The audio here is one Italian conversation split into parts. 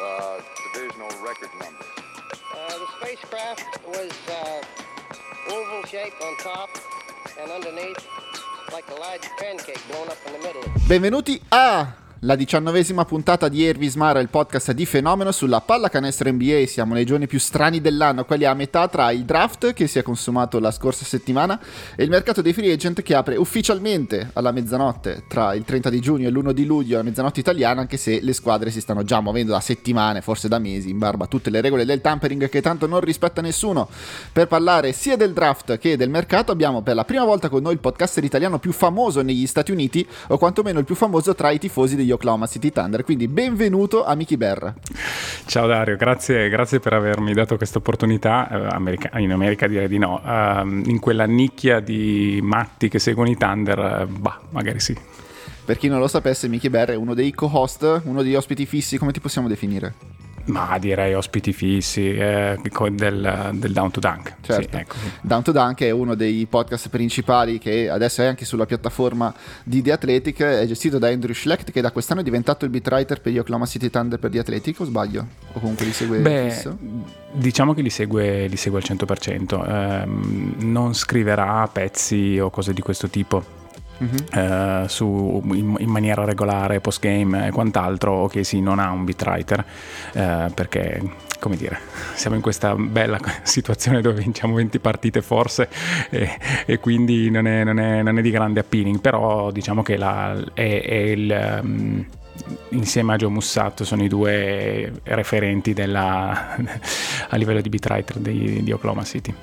uh, divisional record number? Uh, the spacecraft was uh, oval shaped on top and underneath like a large pancake blown up in the middle. Benvenuti a la diciannovesima puntata di Ervis Mara, il podcast di Fenomeno sulla pallacanestro NBA. Siamo nei giorni più strani dell'anno, quelli a metà tra il draft che si è consumato la scorsa settimana e il mercato dei free agent che apre ufficialmente alla mezzanotte tra il 30 di giugno e l'1 di luglio a mezzanotte italiana, anche se le squadre si stanno già muovendo da settimane, forse da mesi, in barba a tutte le regole del tampering che tanto non rispetta nessuno. Per parlare sia del draft che del mercato abbiamo per la prima volta con noi il podcaster italiano più famoso negli Stati Uniti, o quantomeno il più famoso tra i tifosi degli Oklahoma City Thunder. Quindi benvenuto a Mickey Berra. Ciao Dario, grazie, grazie per avermi dato questa opportunità. Eh, America, in America direi di no. Uh, in quella nicchia di matti che seguono i Thunder, uh, bah, magari sì. Per chi non lo sapesse, Mickey Berra è uno dei co-host, uno degli ospiti fissi, come ti possiamo definire? Ma direi ospiti fissi eh, del, del, Down to Dunk. Certo. Sì, ecco. Down to Dunk è uno dei podcast principali che adesso è anche sulla piattaforma di The Athletic, è gestito da Andrew Schlecht che da quest'anno è diventato il beat writer per gli Oklahoma City Thunder per The Athletic o sbaglio? O comunque li segue Beh, fisso? Diciamo che li segue, li segue al 100%, eh, non scriverà pezzi o cose di questo tipo Uh, su, in, in, maniera regolare post game e quant'altro ok sì non ha un beat writer uh, perché come dire siamo in questa bella situazione dove vinciamo 20 partite forse e, e quindi non è, non, è, non è, di grande appealing però diciamo che la, è, è il um, insieme a Joe Mussato sono i due referenti della, a livello di beat writer di, di Oklahoma City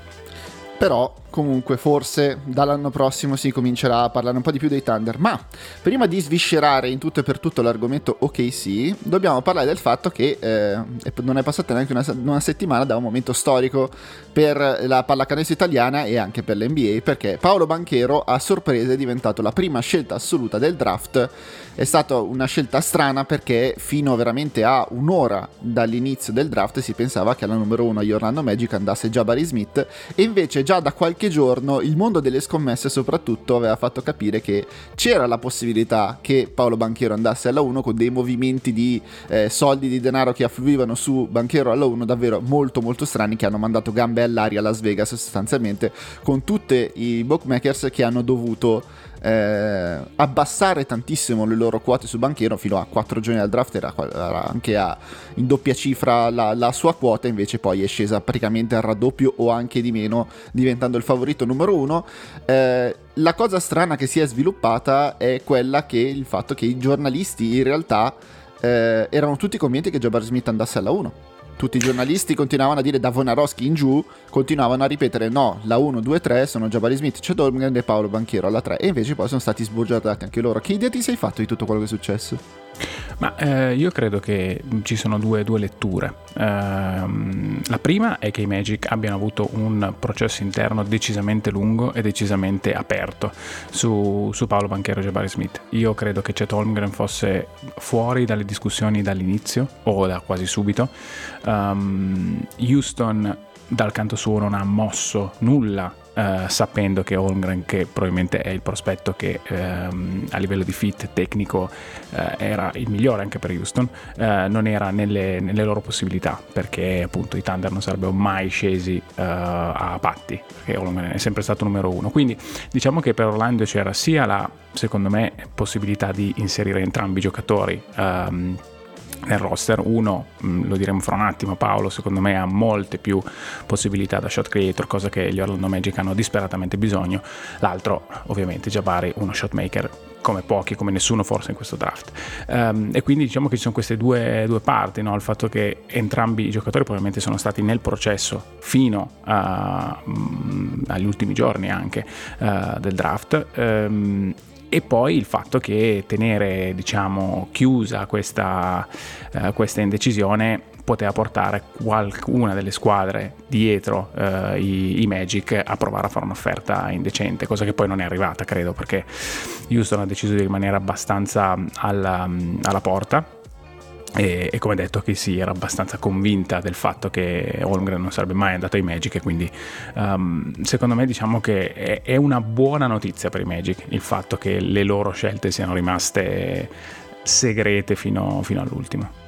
però comunque forse dall'anno prossimo si comincerà a parlare un po' di più dei Thunder. Ma prima di sviscerare in tutto e per tutto l'argomento OKC, dobbiamo parlare del fatto che eh, non è passata neanche una, una, settimana da un momento storico per la pallacanestro italiana e anche per l'NBA, perché Paolo Banchero a sorpresa è diventato la prima scelta assoluta del draft. È stata una scelta strana perché fino veramente a un'ora dall'inizio del draft si pensava che alla numero uno agli Orlando Magic andasse Jabari Smith e invece già da qualche giorno il mondo delle scommesse soprattutto aveva fatto capire che c'era la possibilità che Paolo Banchero andasse alla 1 con dei movimenti di eh, soldi di denaro che affluivano su Banchero alla 1 davvero molto molto strani che hanno mandato gambe all'aria a Las Vegas sostanzialmente con tutti i bookmakers che hanno dovuto eh, abbassare tantissimo le loro quote su Banchero fino a 4 giorni dal draft era, era anche a, in doppia cifra la, la, sua quota invece poi è scesa praticamente al raddoppio o anche di meno diventando il favorito numero 1 eh, la cosa strana che si è sviluppata è quella che il fatto che i giornalisti in realtà eh, erano tutti convinti che Jabbar Smith andasse alla 1 tutti i giornalisti continuavano a dire da Vonaroschi in giù, continuavano a ripetere no, la 1, 2, 3 sono Jabari Smith, c'è e Paolo Banchiero alla 3 e invece poi sono stati sbugiardati anche loro. Che idea ti sei fatto di tutto quello che è successo? Ma eh, io credo che ci sono due, due letture. Uh, la prima è che i Magic abbiano avuto un processo interno decisamente lungo e decisamente aperto su, su Paolo Banchero e Jabari Smith. Io credo che Chet Holmgren fosse fuori dalle discussioni dall'inizio o da quasi subito. Um, Houston dal canto suo non ha mosso nulla Uh, sapendo che Holmgren, che probabilmente è il prospetto che um, a livello di fit tecnico uh, era il migliore anche per Houston, uh, non era nelle, nelle, loro possibilità perché appunto i Thunder non sarebbero mai scesi a patti, perché Holmgren è sempre stato numero uno. Quindi diciamo che per Orlando c'era sia la, secondo me, possibilità di inserire entrambi i giocatori. Um, nel roster. Uno, mm, lo diremo fra un attimo, Paolo secondo me ha molte più possibilità da shot creator, cosa che gli Orlando Magic hanno disperatamente bisogno. L'altro, ovviamente, Jabari, uno shot maker come pochi, come nessuno forse in questo draft. Um, e quindi diciamo che ci sono queste due, due parti, no? il fatto che entrambi i giocatori probabilmente sono stati nel processo fino a, um, agli ultimi giorni anche uh, del draft. Um, e poi il fatto che tenere diciamo chiusa questa, uh, questa indecisione poteva portare qualcuna delle squadre dietro uh, i, i, Magic a provare a fare un'offerta indecente, cosa che poi non è arrivata, credo, perché Houston ha deciso di rimanere abbastanza alla, alla porta e, e, come detto che sì, era abbastanza convinta del fatto che Holmgren non sarebbe mai andato ai Magic e quindi um, secondo me diciamo che è, è, una buona notizia per i Magic il fatto che le loro scelte siano rimaste segrete fino, fino all'ultimo.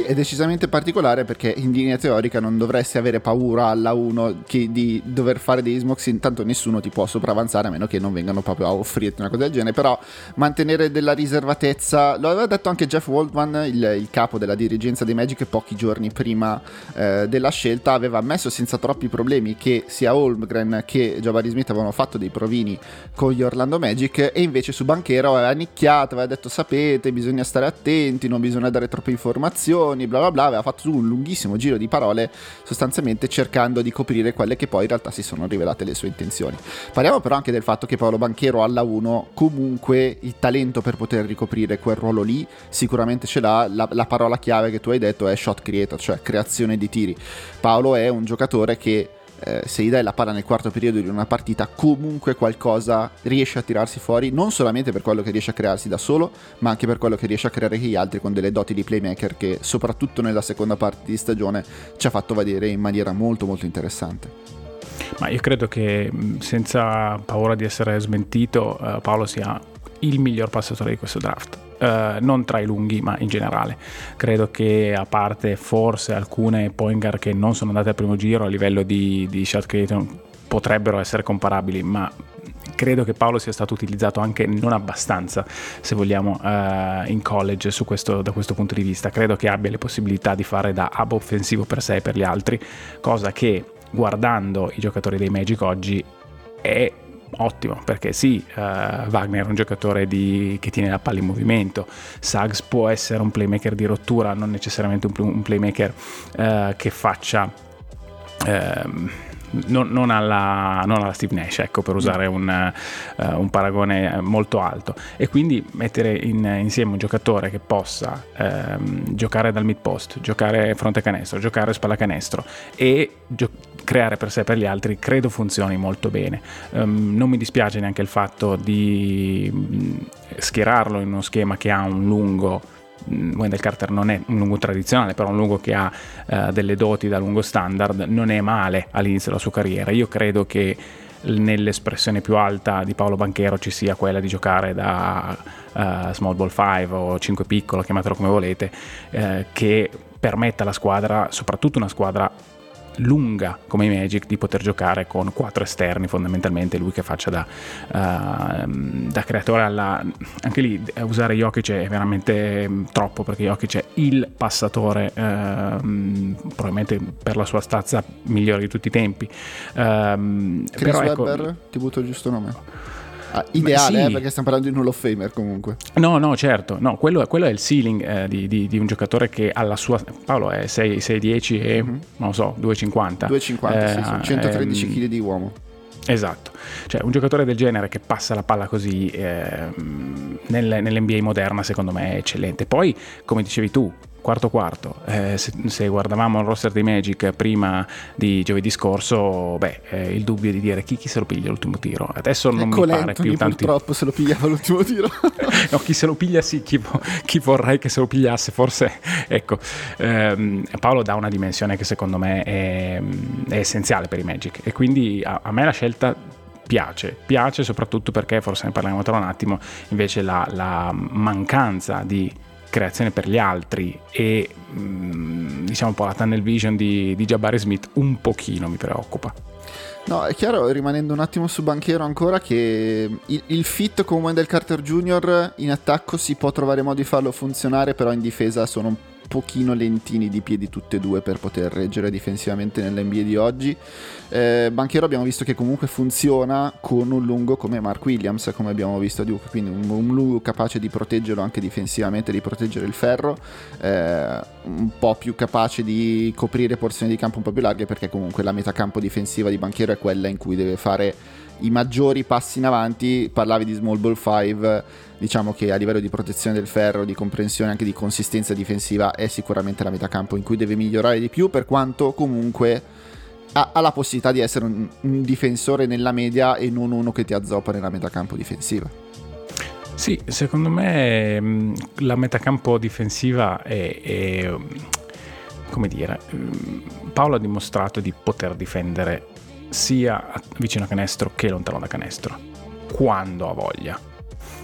Sì, è decisamente particolare perché in linea teorica non dovresti avere paura alla 1 di dover fare dei smokes, intanto nessuno ti può sopravanzare a meno che non vengano proprio a offrirti una cosa del genere, però mantenere della riservatezza, lo aveva detto anche Jeff Waldman, il, il capo della dirigenza dei Magic, pochi giorni prima eh, della scelta, aveva ammesso senza troppi problemi che sia Holmgren che Jabari Smith avevano fatto dei provini con gli Orlando Magic e invece su Banchero aveva nicchiato, aveva detto sapete bisogna stare attenti, non bisogna dare troppe informazioni, bla bla bla, aveva fatto un lunghissimo giro di parole sostanzialmente cercando di coprire quelle che poi in realtà si sono rivelate le sue intenzioni. Parliamo però anche del fatto che Paolo Banchero alla 1 comunque il talento per poter ricoprire quel ruolo lì sicuramente ce l'ha, la, la parola chiave che tu hai detto è shot creator, cioè creazione di tiri. Paolo è un giocatore che eh, se gli dai la palla nel quarto periodo di una partita, comunque qualcosa riesce a tirarsi fuori, non solamente per quello che riesce a crearsi da solo, ma anche per quello che riesce a creare gli altri con delle doti di playmaker che soprattutto nella seconda parte di stagione ci ha fatto vedere in maniera molto molto interessante. Ma io credo che senza paura di essere smentito, eh, Paolo sia il miglior passatore di questo draft. Uh, non tra i lunghi, ma in generale. Credo che a parte forse alcune point guard che non sono andate al primo giro a livello di, di shot creator potrebbero essere comparabili, ma credo che Paolo sia stato utilizzato anche non abbastanza, se vogliamo, uh, in college questo, da questo punto di vista. Credo che abbia le possibilità di fare da hub offensivo per sé e per gli altri, cosa che guardando i giocatori dei Magic oggi è ottimo perché sì, uh, Wagner è un giocatore di, che tiene la palla in movimento, Suggs può essere un playmaker di rottura, non necessariamente un, un playmaker uh, che faccia... Uh, non, non, alla, non, alla, Steve Nash, ecco, per usare un, uh, un paragone molto alto. E quindi mettere in, insieme un giocatore che possa um, giocare dal mid post, giocare fronte canestro, giocare spalla canestro e gio- creare per sé e per gli altri, credo funzioni molto bene. Um, non mi dispiace neanche il fatto di mm, schierarlo in uno schema che ha un lungo Mm, Wendell Carter non è un lungo tradizionale, però un lungo che ha uh, delle doti da lungo standard, non è male all'inizio della sua carriera. Io credo che nell'espressione più alta di Paolo Banchero ci sia quella di giocare da uh, small ball 5 o 5 piccolo, chiamatelo come volete, uh, che permetta alla squadra, soprattutto una squadra lunga come i Magic di poter giocare con quattro esterni fondamentalmente lui che faccia da, uh, da creatore alla anche lì eh, usare Jokic è veramente mm, troppo perché Jokic è il passatore uh, probabilmente per la sua stazza migliore di tutti i tempi. Uh, Chris però, Webber ecco, ti butto il giusto nome Ah, ideale, sì. eh, perché stiamo parlando di un Hall of Famer comunque. No, no, certo. No, quello, quello, è il ceiling eh, di, di, di, un giocatore che alla sua... Paolo è 6-10 e, mm-hmm. non so, 2,50. 2,50, eh, sì, sì, 113 kg ehm, di uomo. Esatto, cioè un giocatore del genere che passa la palla così eh, nel, nell'NBA moderna secondo me è eccellente. Poi, come dicevi tu, quarto quarto. Eh, se, se, guardavamo il roster dei Magic prima di giovedì scorso, beh, eh, il dubbio di dire chi, chi, se lo piglia l'ultimo tiro. Adesso non ecco mi pare più tanti. Purtroppo se lo pigliava l'ultimo tiro. no, chi se lo piglia sì, chi, chi, vorrei che se lo pigliasse, forse. ecco, ehm, Paolo dà una dimensione che secondo me è, è essenziale per i Magic e quindi a, a me la scelta piace, piace soprattutto perché, forse ne parliamo tra un attimo, invece la, la mancanza di creazione per gli altri e mm, diciamo un po' la tunnel vision di, di Jabari Smith un pochino mi preoccupa. No, è chiaro, rimanendo un attimo su Banchero ancora, che il, il, fit con Wendell Carter Jr. in attacco si può trovare modo di farlo funzionare, però in difesa sono un pochino lentini di piedi tutte e due per poter reggere difensivamente nell'NBA di oggi. Eh, Banchero abbiamo visto che comunque funziona con un lungo come Mark Williams, come abbiamo visto a Duke, quindi un, un lungo capace di proteggerlo anche difensivamente, di proteggere il ferro, eh, un po' più capace di coprire porzioni di campo un po' più larghe perché comunque la metà campo difensiva di Banchero è quella in cui deve fare i maggiori passi in avanti, parlavi di Small Ball 5, diciamo che a livello di protezione del ferro, di comprensione anche di consistenza difensiva è sicuramente la metà campo in cui deve migliorare di più, per quanto comunque ha, ha la possibilità di essere un, un, difensore nella media e non uno che ti azzoppa nella metà campo difensiva. Sì, secondo me mm, la metà campo difensiva è, è come dire, mm, Paolo ha dimostrato di poter difendere sia vicino a canestro che lontano da canestro, quando ha voglia.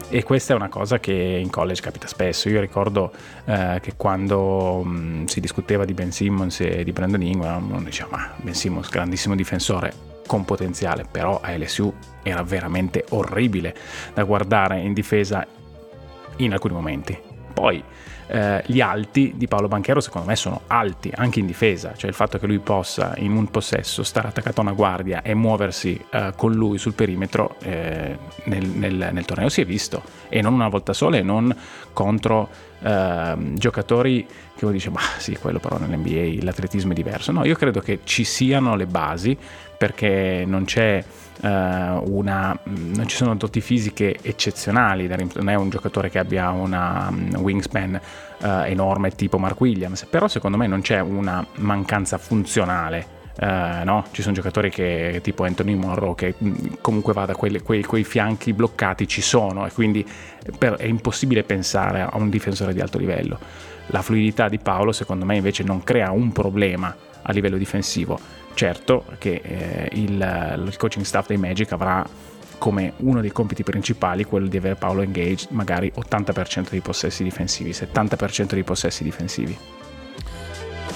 E questa è una cosa che in college capita spesso. Io ricordo eh, che quando mh, si discuteva di Ben Simmons e di Brandon Ingram, uno diceva ma Ben Simmons grandissimo difensore con potenziale, però a LSU era veramente orribile da guardare in difesa in alcuni momenti. Poi eh, gli alti di Paolo Banchero secondo me sono alti anche in difesa, cioè il fatto che lui possa in un possesso stare attaccato a una guardia e muoversi eh, con lui sul perimetro eh, nel, nel, nel, torneo si è visto. E non una volta sola e non contro ehm, giocatori che uno dice ma sì quello però nell'NBA l'atletismo è diverso, no io credo che ci siano le basi perché non c'è una non ci sono doti fisiche eccezionali non è un giocatore che abbia una um, wingspan uh, enorme tipo Mark Williams però secondo me non c'è una mancanza funzionale Uh, no? Ci sono giocatori che, tipo Anthony Morrow che mm, comunque va da quei, quei, quei fianchi bloccati ci sono e quindi per, è impossibile pensare a un difensore di alto livello. La fluidità di Paolo secondo me invece non crea un problema a livello difensivo Certo che eh, il, il coaching staff dei Magic avrà come uno dei compiti principali quello di avere Paolo engaged magari 80% dei possessi difensivi, 70% dei possessi difensivi.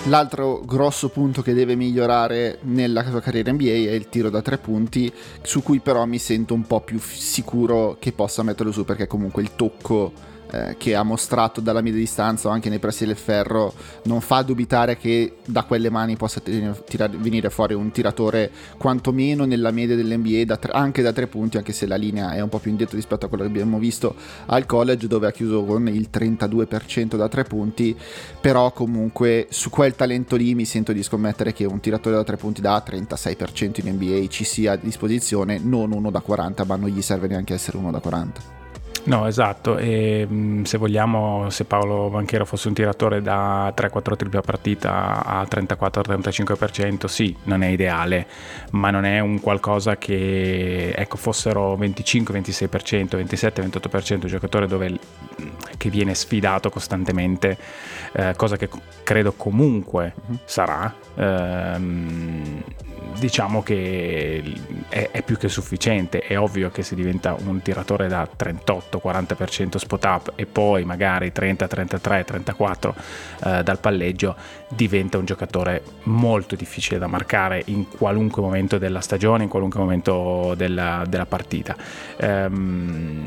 L'altro grosso punto che deve migliorare nella sua carriera NBA è il tiro da tre punti, su cui però mi sento un po' più sicuro che possa metterlo su perché comunque il tocco eh, che ha mostrato dalla media distanza o anche nei pressi del ferro non fa dubitare che da quelle mani possa tirare, venire fuori un tiratore quantomeno nella media dell'NBA da tre, anche da tre punti anche se la linea è un po' più indietro rispetto a quello che abbiamo visto al college dove ha chiuso con il 32% da tre punti. Però comunque su quel talento lì mi sento di scommettere che un tiratore da tre punti da 36% in NBA ci sia a disposizione non uno da 40 ma non gli serve neanche essere uno da 40 No, esatto, e se vogliamo, se Paolo Banchero fosse un tiratore da 3-4 triple a partita a 34-35%, sì, non è ideale, ma non è un qualcosa che, ecco, fossero 25-26%, 27-28% giocatore dove, che viene sfidato costantemente, eh, cosa che credo comunque uh-huh. sarà. Ehm, diciamo che è, è, più che sufficiente. È ovvio che se diventa un tiratore da 38-40% spot up e poi magari 30, 33, 34 eh, dal palleggio, diventa un giocatore molto difficile da marcare in qualunque momento della stagione, in qualunque momento della, della partita. Um,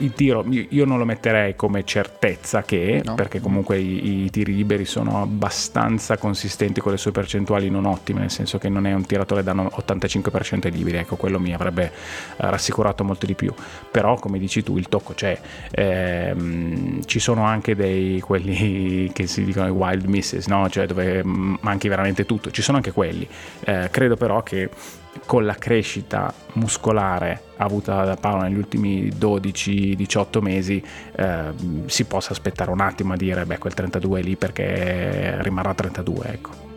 il tiro io non lo metterei come certezza che no. perché comunque i, i, tiri liberi sono abbastanza consistenti con le sue percentuali non ottime nel senso che non è un tiratore da 85% ai liberi ecco quello mi avrebbe eh, rassicurato molto di più però come dici tu il tocco c'è ehm, ci sono anche dei quelli che si dicono i wild misses no? cioè dove manchi veramente tutto ci sono anche quelli eh, credo però che con la crescita muscolare avuta da Paolo negli ultimi 12-18 mesi eh, si possa aspettare un attimo a dire beh quel 32 è lì perché rimarrà 32 ecco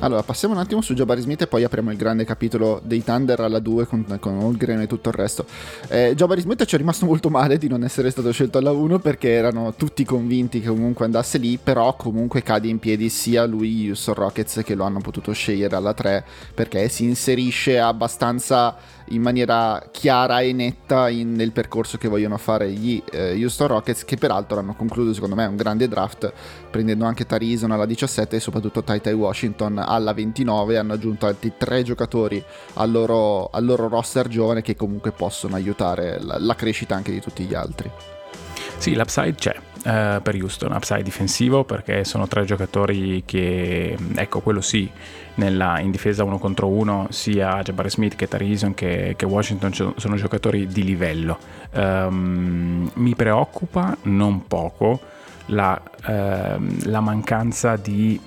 allora, passiamo un attimo su Jabari Smith e poi apriamo il grande capitolo dei Thunder alla 2 con, con Holgren e tutto il resto. Eh, Jabari Smith ci è rimasto molto male di non essere stato scelto alla 1 perché erano tutti convinti che comunque andasse lì, però comunque cade in piedi sia lui, Houston Rockets, che lo hanno potuto scegliere alla 3 perché si inserisce abbastanza in maniera chiara e netta in, nel percorso che vogliono fare gli eh, Houston Rockets che peraltro hanno concluso secondo me un grande draft prendendo anche Tarison alla 17 e soprattutto Tai Washington alla 29 hanno aggiunto altri tre giocatori al loro, al loro roster giovane che comunque possono aiutare la, la crescita anche di tutti gli altri. Sì, l'upside c'è uh, per Houston, upside difensivo perché sono tre giocatori che, ecco, quello sì, nella, in difesa uno contro uno, sia Jabari Smith che Tarison che, che Washington sono giocatori di livello. Um, mi preoccupa non poco la, uh, la mancanza di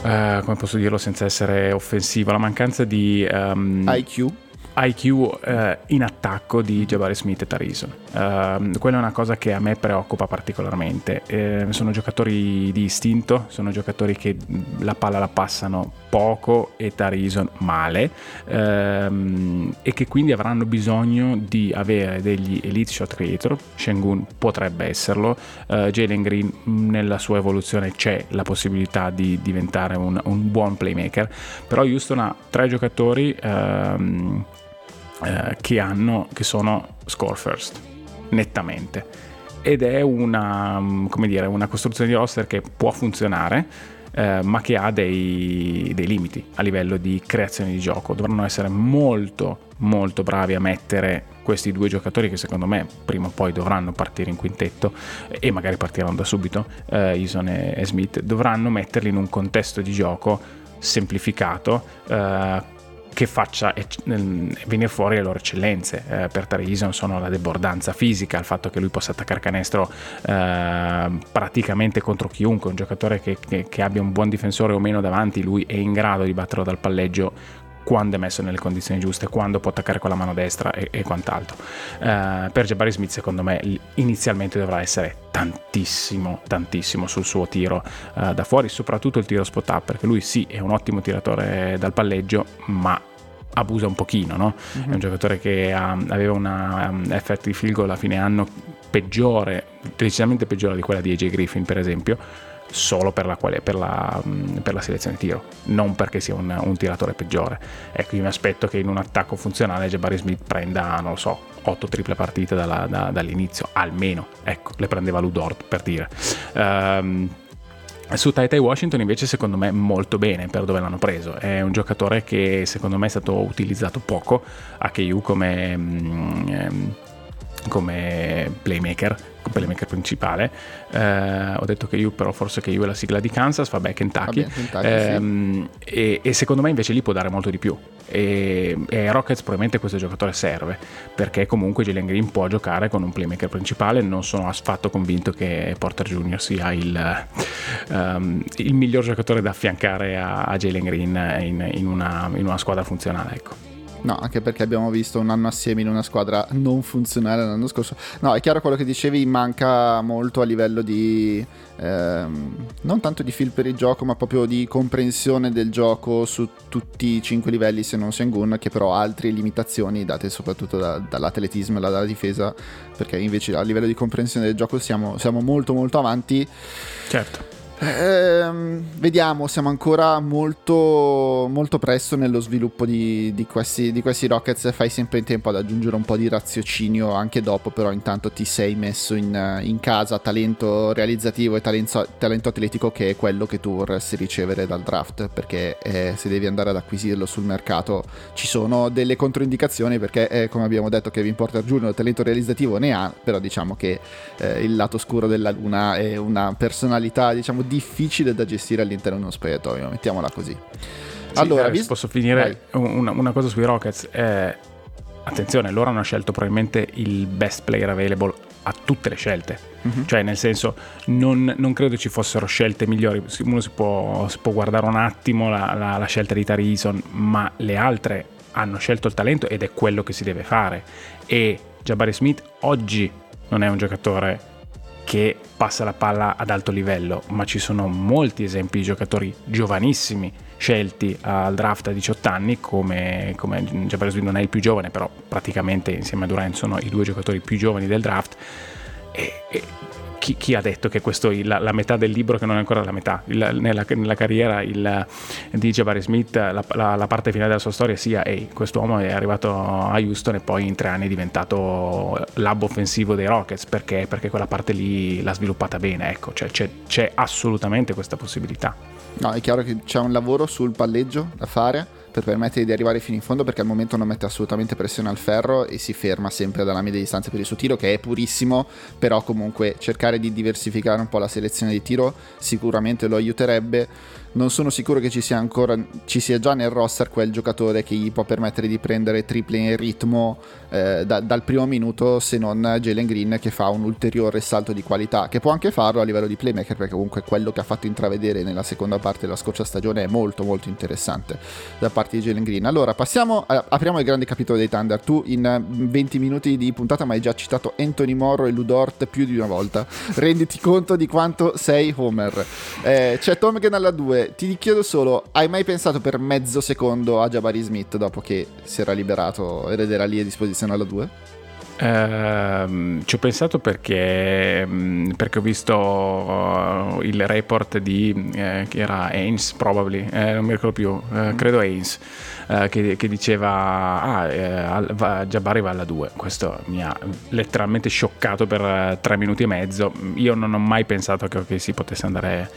Uh, come posso dirlo senza essere offensivo, la mancanza di um, IQ IQ eh, in attacco di Jabari Smith e Tarison. Uh, quella è una cosa che a me preoccupa particolarmente. Eh, sono giocatori di istinto, sono giocatori che la palla la passano poco e Tarison male ehm, e che quindi avranno bisogno di avere degli elite shot creator. Shengun potrebbe esserlo, uh, Jalen Green nella sua evoluzione c'è la possibilità di diventare un, un buon playmaker, però Houston ha tre giocatori. Um, eh, che hanno, che sono score first, nettamente. Ed è una, dire, una costruzione di roster che può funzionare, eh, ma che ha dei, dei, limiti a livello di creazione di gioco. Dovranno essere molto, molto bravi a mettere questi due giocatori che secondo me prima o poi dovranno partire in quintetto e magari partiranno da subito, eh, Ison e, e Smith, dovranno metterli in un contesto di gioco semplificato eh, che faccia venire fuori le loro eccellenze. Eh, per Tarison sono la debordanza fisica, il fatto che lui possa attaccare canestro eh, praticamente contro chiunque, un giocatore che, che, che, abbia un buon difensore o meno davanti, lui è in grado di batterlo dal palleggio quando è messo nelle condizioni giuste, quando può attaccare con la mano destra e, e quant'altro. Uh, per Jabari Smith, secondo me, inizialmente dovrà essere tantissimo, tantissimo sul suo tiro uh, da fuori, soprattutto il tiro spot up, perché lui sì è un ottimo tiratore dal palleggio, ma abusa un pochino, no? mm-hmm. È un giocatore che ha, aveva una um, effect di field goal a fine anno peggiore, decisamente peggiore di quella di AJ Griffin, per esempio solo per la, per, la, per la, selezione tiro, non perché sia un, un, tiratore peggiore. Ecco, io mi aspetto che in un attacco funzionale Jabari Smith prenda, non lo so, 8 triple partite dalla, da, dall'inizio, almeno. Ecco, le prendeva Ludort per dire. Um, su Tai Tai Washington invece secondo me molto bene per dove l'hanno preso, è un giocatore che secondo me è stato utilizzato poco a KU come, mm, come playmaker playmaker principale. Eh, ho detto che io, però, forse che io è la sigla di Kansas, vabbè, Kentucky. Vabbè, Kentucky eh, sì. e, e, secondo me invece lì può dare molto di più. E, e Rockets probabilmente questo giocatore serve perché comunque Jalen Green può giocare con un playmaker principale. Non sono affatto convinto che Porter Jr. sia il, um, il miglior giocatore da affiancare a, a Jalen Green in, in, una, in una squadra funzionale. Ecco. No, anche perché abbiamo visto un anno assieme in una squadra non funzionale l'anno scorso. No, è chiaro quello che dicevi, manca molto a livello di... Ehm, non tanto di feel per il gioco, ma proprio di comprensione del gioco su tutti i cinque livelli, se non Sengun, che però ha altre limitazioni date soprattutto da, dall'atletismo e dalla difesa, perché invece a livello di comprensione del gioco siamo, siamo molto molto avanti. Certo. Eh, vediamo, siamo ancora molto, molto presto nello sviluppo di, di, questi, di, questi, Rockets. Fai sempre in tempo ad aggiungere un po' di raziocinio anche dopo, però intanto ti sei messo in, in casa talento realizzativo e talento, talento, atletico che è quello che tu vorresti ricevere dal draft. Perché eh, se devi andare ad acquisirlo sul mercato ci sono delle controindicazioni perché eh, come abbiamo detto Kevin Porter Jr. talento realizzativo ne ha, però diciamo che eh, il lato scuro della luna è una personalità diciamo difficile da gestire all'interno di uno spogliatoio, mettiamola così. Sì, allora, eh, vis- posso finire una, una, cosa sui Rockets? Eh, attenzione, loro hanno scelto probabilmente il best player available a tutte le scelte. Uh-huh. Cioè, nel senso, non, non, credo ci fossero scelte migliori. Uno si può, si può guardare un attimo la, la, la scelta di Tarison, ma le altre hanno scelto il talento ed è quello che si deve fare. E Jabari Smith oggi non è un giocatore che passa la palla ad alto livello, ma ci sono molti esempi di giocatori giovanissimi scelti al draft a 18 anni, come, come Jabari Smith non è il più giovane, però praticamente insieme a Durant sono i due giocatori più giovani del draft. E, e chi, chi, ha detto che questo la, la, metà del libro che non è ancora la metà? Il, nella, nella, carriera il, di Jabari Smith, la, la, la, parte finale della sua storia sia, ehi, quest'uomo è arrivato a Houston e poi in tre anni è diventato l'hub offensivo dei Rockets, perché? Perché quella parte lì l'ha sviluppata bene, ecco, cioè, c'è, c'è assolutamente questa possibilità. No, è chiaro che c'è un lavoro sul palleggio da fare per permettere di arrivare fino in fondo perché al momento non mette assolutamente pressione al ferro e si ferma sempre dalla media distanza per il suo tiro che è purissimo, però comunque cercare di diversificare un po' la selezione di tiro sicuramente lo aiuterebbe non sono sicuro che ci sia ancora ci sia già nel roster quel giocatore che gli può permettere di prendere triple in ritmo eh, da, dal primo minuto se non Jalen Green che fa un ulteriore salto di qualità che può anche farlo a livello di playmaker perché comunque quello che ha fatto intravedere nella seconda parte della scorsa stagione è molto molto interessante da parte di Jalen Green. Allora passiamo apriamo il grande capitolo dei Thunder. Tu in mm, 20 minuti di puntata mi hai già citato Anthony Morrow e Ludort più di una volta. Renditi conto di quanto sei Homer. Eh, c'è Tom che Ganalla 2 ti chiedo solo, hai mai pensato per mezzo secondo a Jabari Smith dopo che si era liberato ed era lì a disposizione alla 2? Uh, ehm, ci ho pensato perché, mm, perché ho visto uh, il report di eh, che era Ains, probably, eh, non mi ricordo più, uh, credo Ains, eh, che, che, diceva ah, eh, va, Jabari va alla 2. Questo mi ha letteralmente scioccato per eh, tre minuti e mezzo. Io non ho mai pensato che, che si potesse andare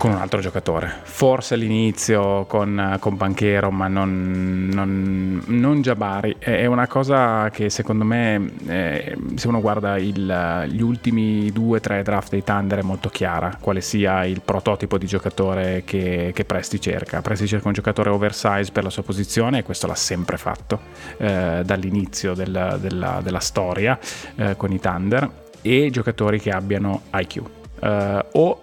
con un altro giocatore. Forse all'inizio con, con Banchero, ma non, non, non Jabari. È una cosa che secondo me, eh, se uno guarda il, gli ultimi due o tre draft dei Thunder, è molto chiara quale sia il prototipo di giocatore che, che Presti cerca. Presti cerca un giocatore oversize per la sua posizione e questo l'ha sempre fatto eh, dall'inizio del, della, della, storia eh, con i Thunder e giocatori che abbiano IQ. Eh, o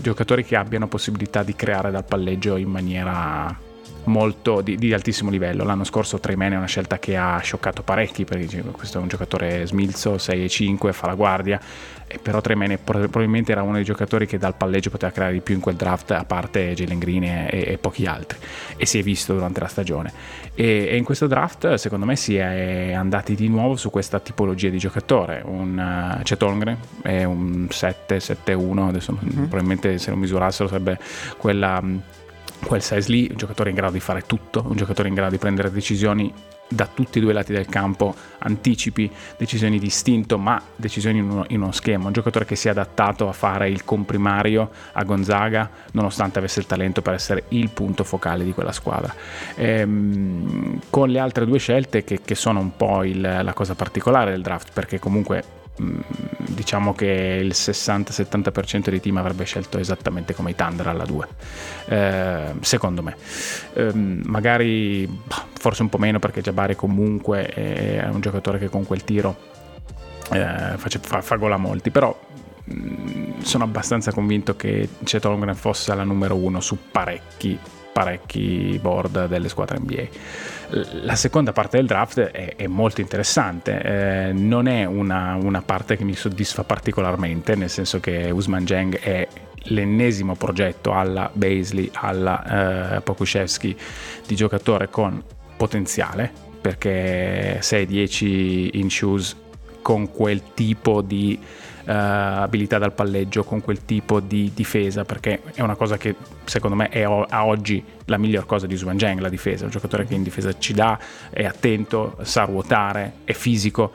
giocatori che abbiano possibilità di creare dal palleggio in maniera molto di, di, altissimo livello. L'anno scorso Treyman è una scelta che ha scioccato parecchi perché questo è un giocatore smilzo, 6 e 5, fa la guardia, e però Treyman probabilmente era uno dei giocatori che dal palleggio poteva creare di più in quel draft, a parte Jalen Green e, e, pochi altri, e si è visto durante la stagione. E, e, in questo draft secondo me si è andati di nuovo su questa tipologia di giocatore. Un uh, Chet Holmgren è un 7-7-1, adesso mm-hmm. probabilmente se lo misurassero sarebbe quella quel size lì, un giocatore in grado di fare tutto, un giocatore in grado di prendere decisioni da tutti e due i lati del campo, anticipi, decisioni di istinto, ma decisioni in uno, in uno, schema. Un giocatore che si è adattato a fare il comprimario a Gonzaga, nonostante avesse il talento per essere il punto focale di quella squadra. Ehm, con le altre due scelte, che, che sono un po' il, la cosa particolare del draft, perché comunque Mm, diciamo che il 60-70% dei team avrebbe scelto esattamente come i Thunder alla 2 eh, secondo me eh, magari forse un po' meno perché Jabari comunque è un giocatore che con quel tiro eh, fa, fa gol a molti però mm, sono abbastanza convinto che Chet Holmgren fosse la numero 1 su parecchi parecchi board delle squadre NBA. La seconda parte del draft è, è molto interessante, eh, non è una, una, parte che mi soddisfa particolarmente, nel senso che Usman Jeng è l'ennesimo progetto alla Baisley, alla eh, Pokushevsky di giocatore con potenziale, perché 6-10 in shoes con quel tipo di abilità dal palleggio, con quel tipo di difesa, perché è una cosa che secondo me è a oggi la miglior cosa di Zhuang Zhang, la difesa, un giocatore che in difesa ci dà, è attento, sa ruotare, è fisico.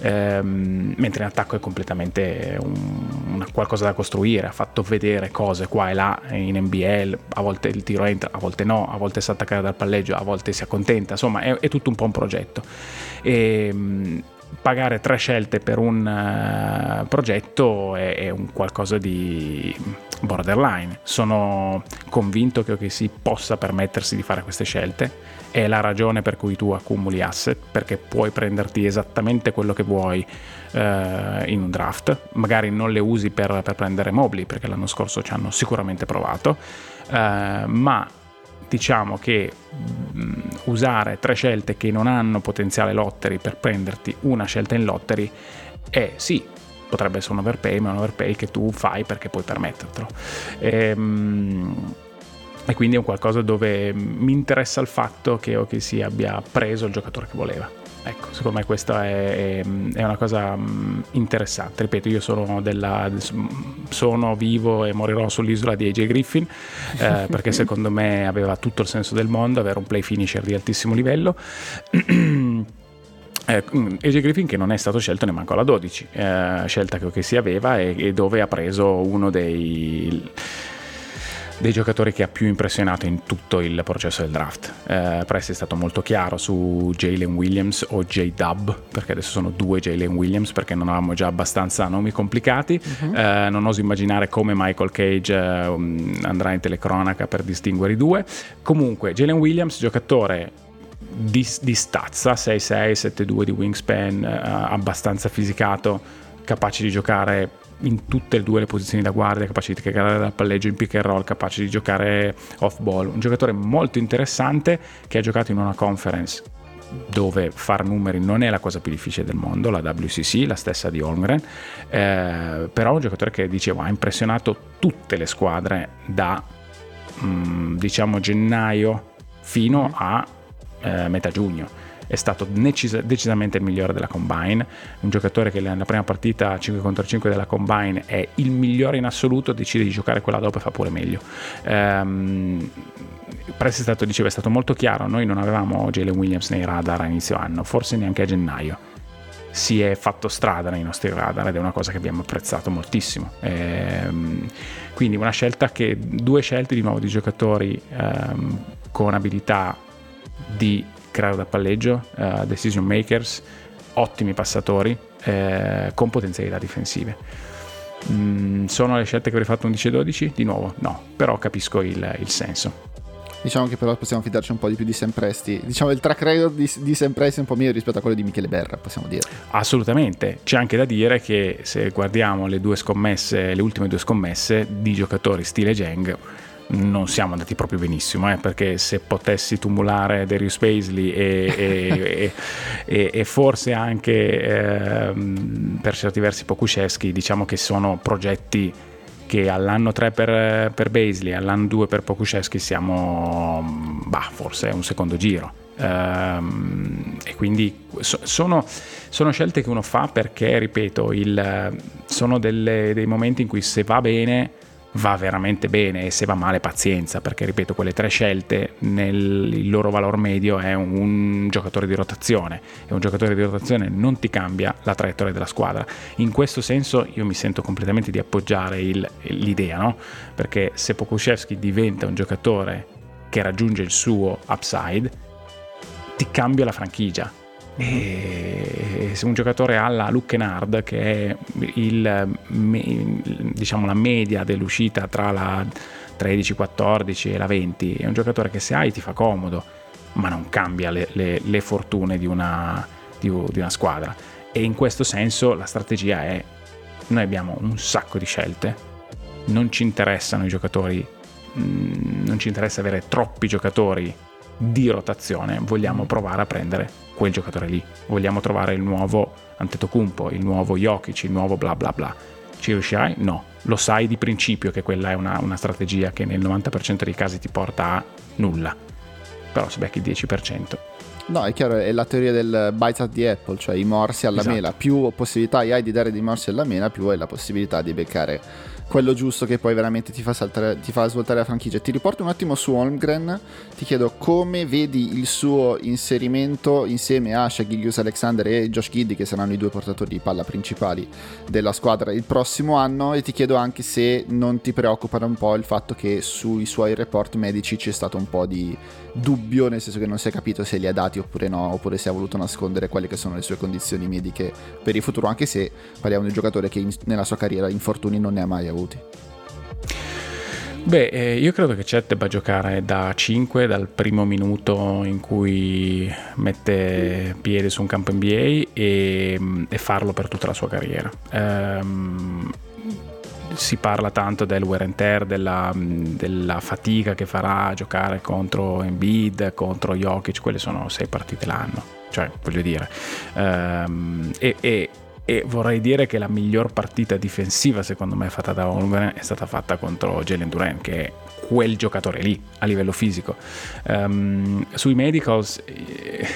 Ehm, mentre in attacco è completamente un, qualcosa da costruire, ha fatto vedere cose qua e là in NBL, a volte il tiro entra, a volte no, a volte sa attaccare dal palleggio, a volte si accontenta, insomma è, è tutto un po' un progetto. E, ehm, pagare tre scelte per un uh, progetto è, è, un qualcosa di borderline. Sono convinto che OKC possa permettersi di fare queste scelte. È la ragione per cui tu accumuli asset, perché puoi prenderti esattamente quello che vuoi uh, in un draft. Magari non le usi per, per prendere mobili, perché l'anno scorso ci hanno sicuramente provato, uh, ma diciamo che mh, mm, usare tre scelte che non hanno potenziale lottery per prenderti una scelta in lottery è sì, potrebbe essere un overpay, ma è un overpay che tu fai perché puoi permettertelo. E, ehm, e quindi è un qualcosa dove mi interessa il fatto che OKC abbia preso il giocatore che voleva. Ecco, secondo me questa è, è, una cosa mm, interessante. Ripeto, io sono, della, sono, vivo e morirò sull'isola di AJ Griffin eh, perché secondo me aveva tutto il senso del mondo avere un play finisher di altissimo livello. Eh, mm, AJ Griffin che non è stato scelto nemmeno alla 12, eh, scelta che, che si aveva e, e, dove ha preso uno dei dei giocatori che ha più impressionato in tutto il processo del draft. Eh, Presti è stato molto chiaro su Jalen Williams o J-Dub, perché adesso sono due Jalen Williams perché non avevamo già abbastanza nomi complicati. Uh-huh. Eh, non oso immaginare come Michael Cage eh, andrà in telecronaca per distinguere i due. Comunque, Jalen Williams, giocatore di, di stazza, 6'6, 7'2 di wingspan, eh, abbastanza fisicato, capace di giocare in tutte e due le posizioni da guardia, capace di creare dal palleggio in pick and roll, capace di giocare off ball. Un giocatore molto interessante che ha giocato in una conference dove far numeri non è la cosa più difficile del mondo, la WCC, la stessa di Holmgren, eh, però un giocatore che dicevo ha impressionato tutte le squadre da mh, mm, diciamo gennaio fino a eh, metà giugno è stato necis- decisamente il migliore della Combine, un giocatore che nella prima partita 5 contro 5 della Combine è il migliore in assoluto, decide di giocare quella dopo e fa pure meglio. Um, Press è stato, diceva, è stato molto chiaro, noi non avevamo Jalen Williams nei radar a inizio anno, forse neanche a gennaio. Si è fatto strada nei nostri radar ed è una cosa che abbiamo apprezzato moltissimo. Ehm, quindi una scelta che, due scelte di nuovo di giocatori ehm, con abilità di creare da palleggio, uh, decision makers, ottimi passatori, eh, con potenzialità difensive. Mm, sono le scelte che avrei fatto 11-12? Di nuovo no, però capisco il, il senso. Diciamo che però possiamo fidarci un po' di più di Sam Presti. Diciamo il track record di, di Sam Presti è un po' meglio rispetto a quello di Michele Berra, possiamo dire. Assolutamente. C'è anche da dire che se guardiamo le due scommesse, le ultime due scommesse di giocatori stile Jeng, non siamo andati proprio benissimo, eh, perché se potessi tumulare Darius Paisley e, e, e, e forse anche eh, per certi versi Pokuszewski, diciamo che sono progetti che all'anno 3 per, per Baisley, all'anno 2 per Pokuszewski siamo, bah, forse un secondo giro. Um, e quindi so, sono, sono, scelte che uno fa perché, ripeto, il, sono delle, dei momenti in cui se va bene va veramente bene e se va male pazienza perché ripeto quelle tre scelte nel il loro valore medio è un, giocatore di rotazione e un giocatore di rotazione non ti cambia la traiettoria della squadra in questo senso io mi sento completamente di appoggiare il, l'idea no? perché se Pokuszewski diventa un giocatore che raggiunge il suo upside ti cambia la franchigia e se un giocatore ha la Luckenard, che è il, diciamo, la media dell'uscita tra la 13-14 e la 20, è un giocatore che se hai ti fa comodo, ma non cambia le, le, le fortune di una, di, di una squadra. E in questo senso la strategia è: noi abbiamo un sacco di scelte, non ci interessano i giocatori, mm, non ci interessa avere troppi giocatori di rotazione, vogliamo provare a prendere quel giocatore lì. Vogliamo trovare il nuovo Antetokounmpo, il nuovo Jokic, il nuovo bla bla bla. Ci riuscirai? No. Lo sai di principio che quella è una, una strategia che nel 90% dei casi ti porta a nulla. Però se becchi il 10%. No, è chiaro, è la teoria del bite at the apple, cioè i morsi alla esatto. mela. Più possibilità hai di dare dei morsi alla mela, più hai la possibilità di beccare quello giusto che poi veramente ti fa, saltare, ti fa svoltare la franchigia. Ti riporto un attimo su Holmgren, ti chiedo come vedi il suo inserimento insieme a Shagilius Alexander e Josh Giddy, che saranno i due portatori di palla principali della squadra il prossimo anno, e ti chiedo anche se non ti preoccupa un po' il fatto che sui suoi report medici c'è stato un po' di dubbio, nel senso che non si è capito se li ha dati oppure no, oppure se ha voluto nascondere quelle che sono le sue condizioni mediche per il futuro, anche se parliamo di un giocatore che in, nella sua carriera infortuni non ne ha mai avuti. Beh, eh, io credo che Chet debba giocare da 5 dal primo minuto in cui mette piede su un campo NBA e, e farlo per tutta la sua carriera. Um, si parla tanto del wear and tear, della, della, fatica che farà a giocare contro Embiid, contro Jokic, quelle sono sei partite l'anno, cioè voglio dire. Um, e, e, e, vorrei dire che la miglior partita difensiva secondo me fatta da Holmgren è stata fatta contro Jalen Duran, che è quel giocatore lì a livello fisico. Um, sui medicals eh,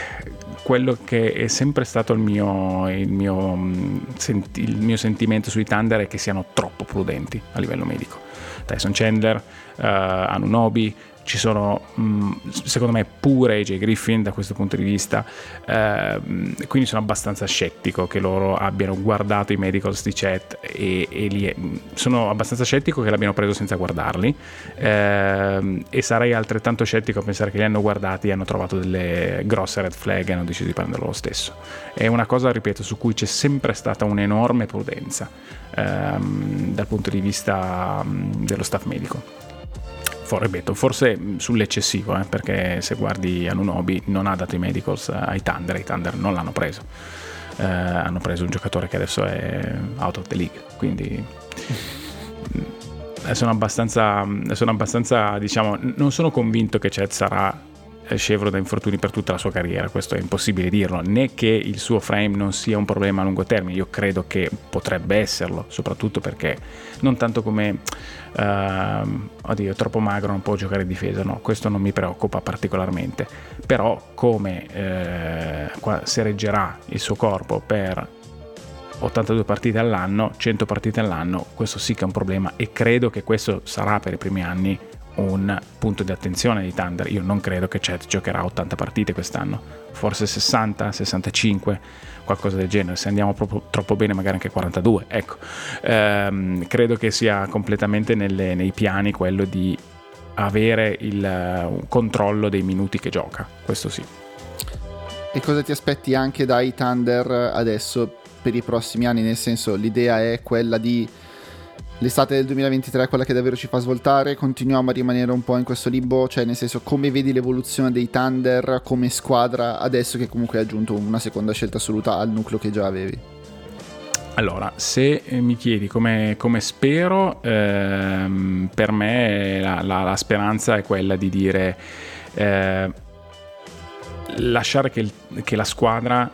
quello che è sempre stato il mio, il, mio, mm, il mio, sentimento sui Thunder è che siano troppo prudenti a livello medico. Tyson Chandler, uh, Anunobi, ci sono mm, secondo me pure AJ Griffin da questo punto di vista eh, quindi sono abbastanza scettico che loro abbiano guardato i medicals di chat e, e li, sono abbastanza scettico che l'abbiano preso senza guardarli eh, e sarei altrettanto scettico a pensare che li hanno guardati e hanno trovato delle grosse red flag e hanno deciso di prenderlo lo stesso. È una cosa ripeto su cui c'è sempre stata un'enorme prudenza ehm, dal punto di vista mm, dello staff medico ripeto, forse sull'eccessivo, eh, perché se guardi Anunobi non ha dato i medicals ai Thunder, i Thunder non l'hanno preso. Eh, hanno preso un giocatore che adesso è out of the league, quindi mm, sono abbastanza, sono abbastanza diciamo, non sono convinto che Chet sarà scevro da infortuni per tutta la sua carriera, questo è impossibile dirlo, né che il suo frame non sia un problema a lungo termine, io credo che potrebbe esserlo, soprattutto perché non tanto come uh, oddio, troppo magro non può giocare in difesa, no, questo non mi preoccupa particolarmente, però come eh, se reggerà il suo corpo per 82 partite all'anno, 100 partite all'anno, questo sì che è un problema e credo che questo sarà per i primi anni un punto di attenzione di Thunder. Io non credo che Chet giocherà 80 partite quest'anno, forse 60, 65, qualcosa del genere. Se andiamo proprio, troppo bene, magari anche 42. Ecco, ehm, credo che sia completamente nelle, nei piani quello di avere il uh, controllo dei minuti che gioca. Questo sì. E cosa ti aspetti anche dai Thunder adesso per i prossimi anni? Nel senso, l'idea è quella di l'estate del 2023 è quella che davvero ci fa svoltare, continuiamo a rimanere un po' in questo limbo, cioè nel senso come vedi l'evoluzione dei Thunder come squadra adesso che comunque hai aggiunto una seconda scelta assoluta al nucleo che già avevi? Allora, se mi chiedi come, come spero, ehm, per me la, la, la, speranza è quella di dire eh, lasciare che, il, che la squadra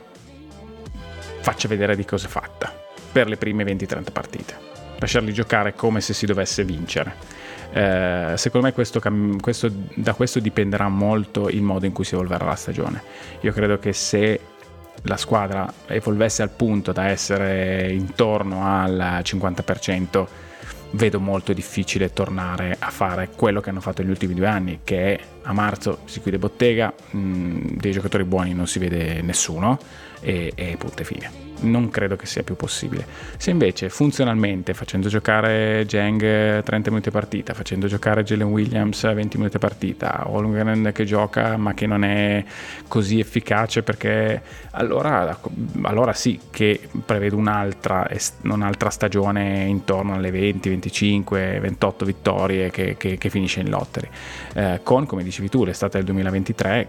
faccia vedere di cosa è fatta per le prime 20-30 partite lasciarli giocare come se si dovesse vincere. Eh, secondo me questo, questo, da questo dipenderà molto il modo in cui si evolverà la stagione. Io credo che se la squadra evolvesse al punto da essere intorno al 50%, vedo molto difficile tornare a fare quello che hanno fatto negli ultimi due anni, che a marzo si chiude bottega, mh, mm, dei giocatori buoni non si vede nessuno e, e punto e fine non credo che sia più possibile. Se invece funzionalmente, facendo giocare Jeng 30 minuti a partita, facendo giocare Jalen Williams 20 minuti a partita, Holmgren che gioca ma che non è così efficace perché allora, allora sì che prevedo un'altra, un'altra, stagione intorno alle 20, 25, 28 vittorie che, che, che finisce in lottery. Eh, con, come dicevi tu, l'estate del 2023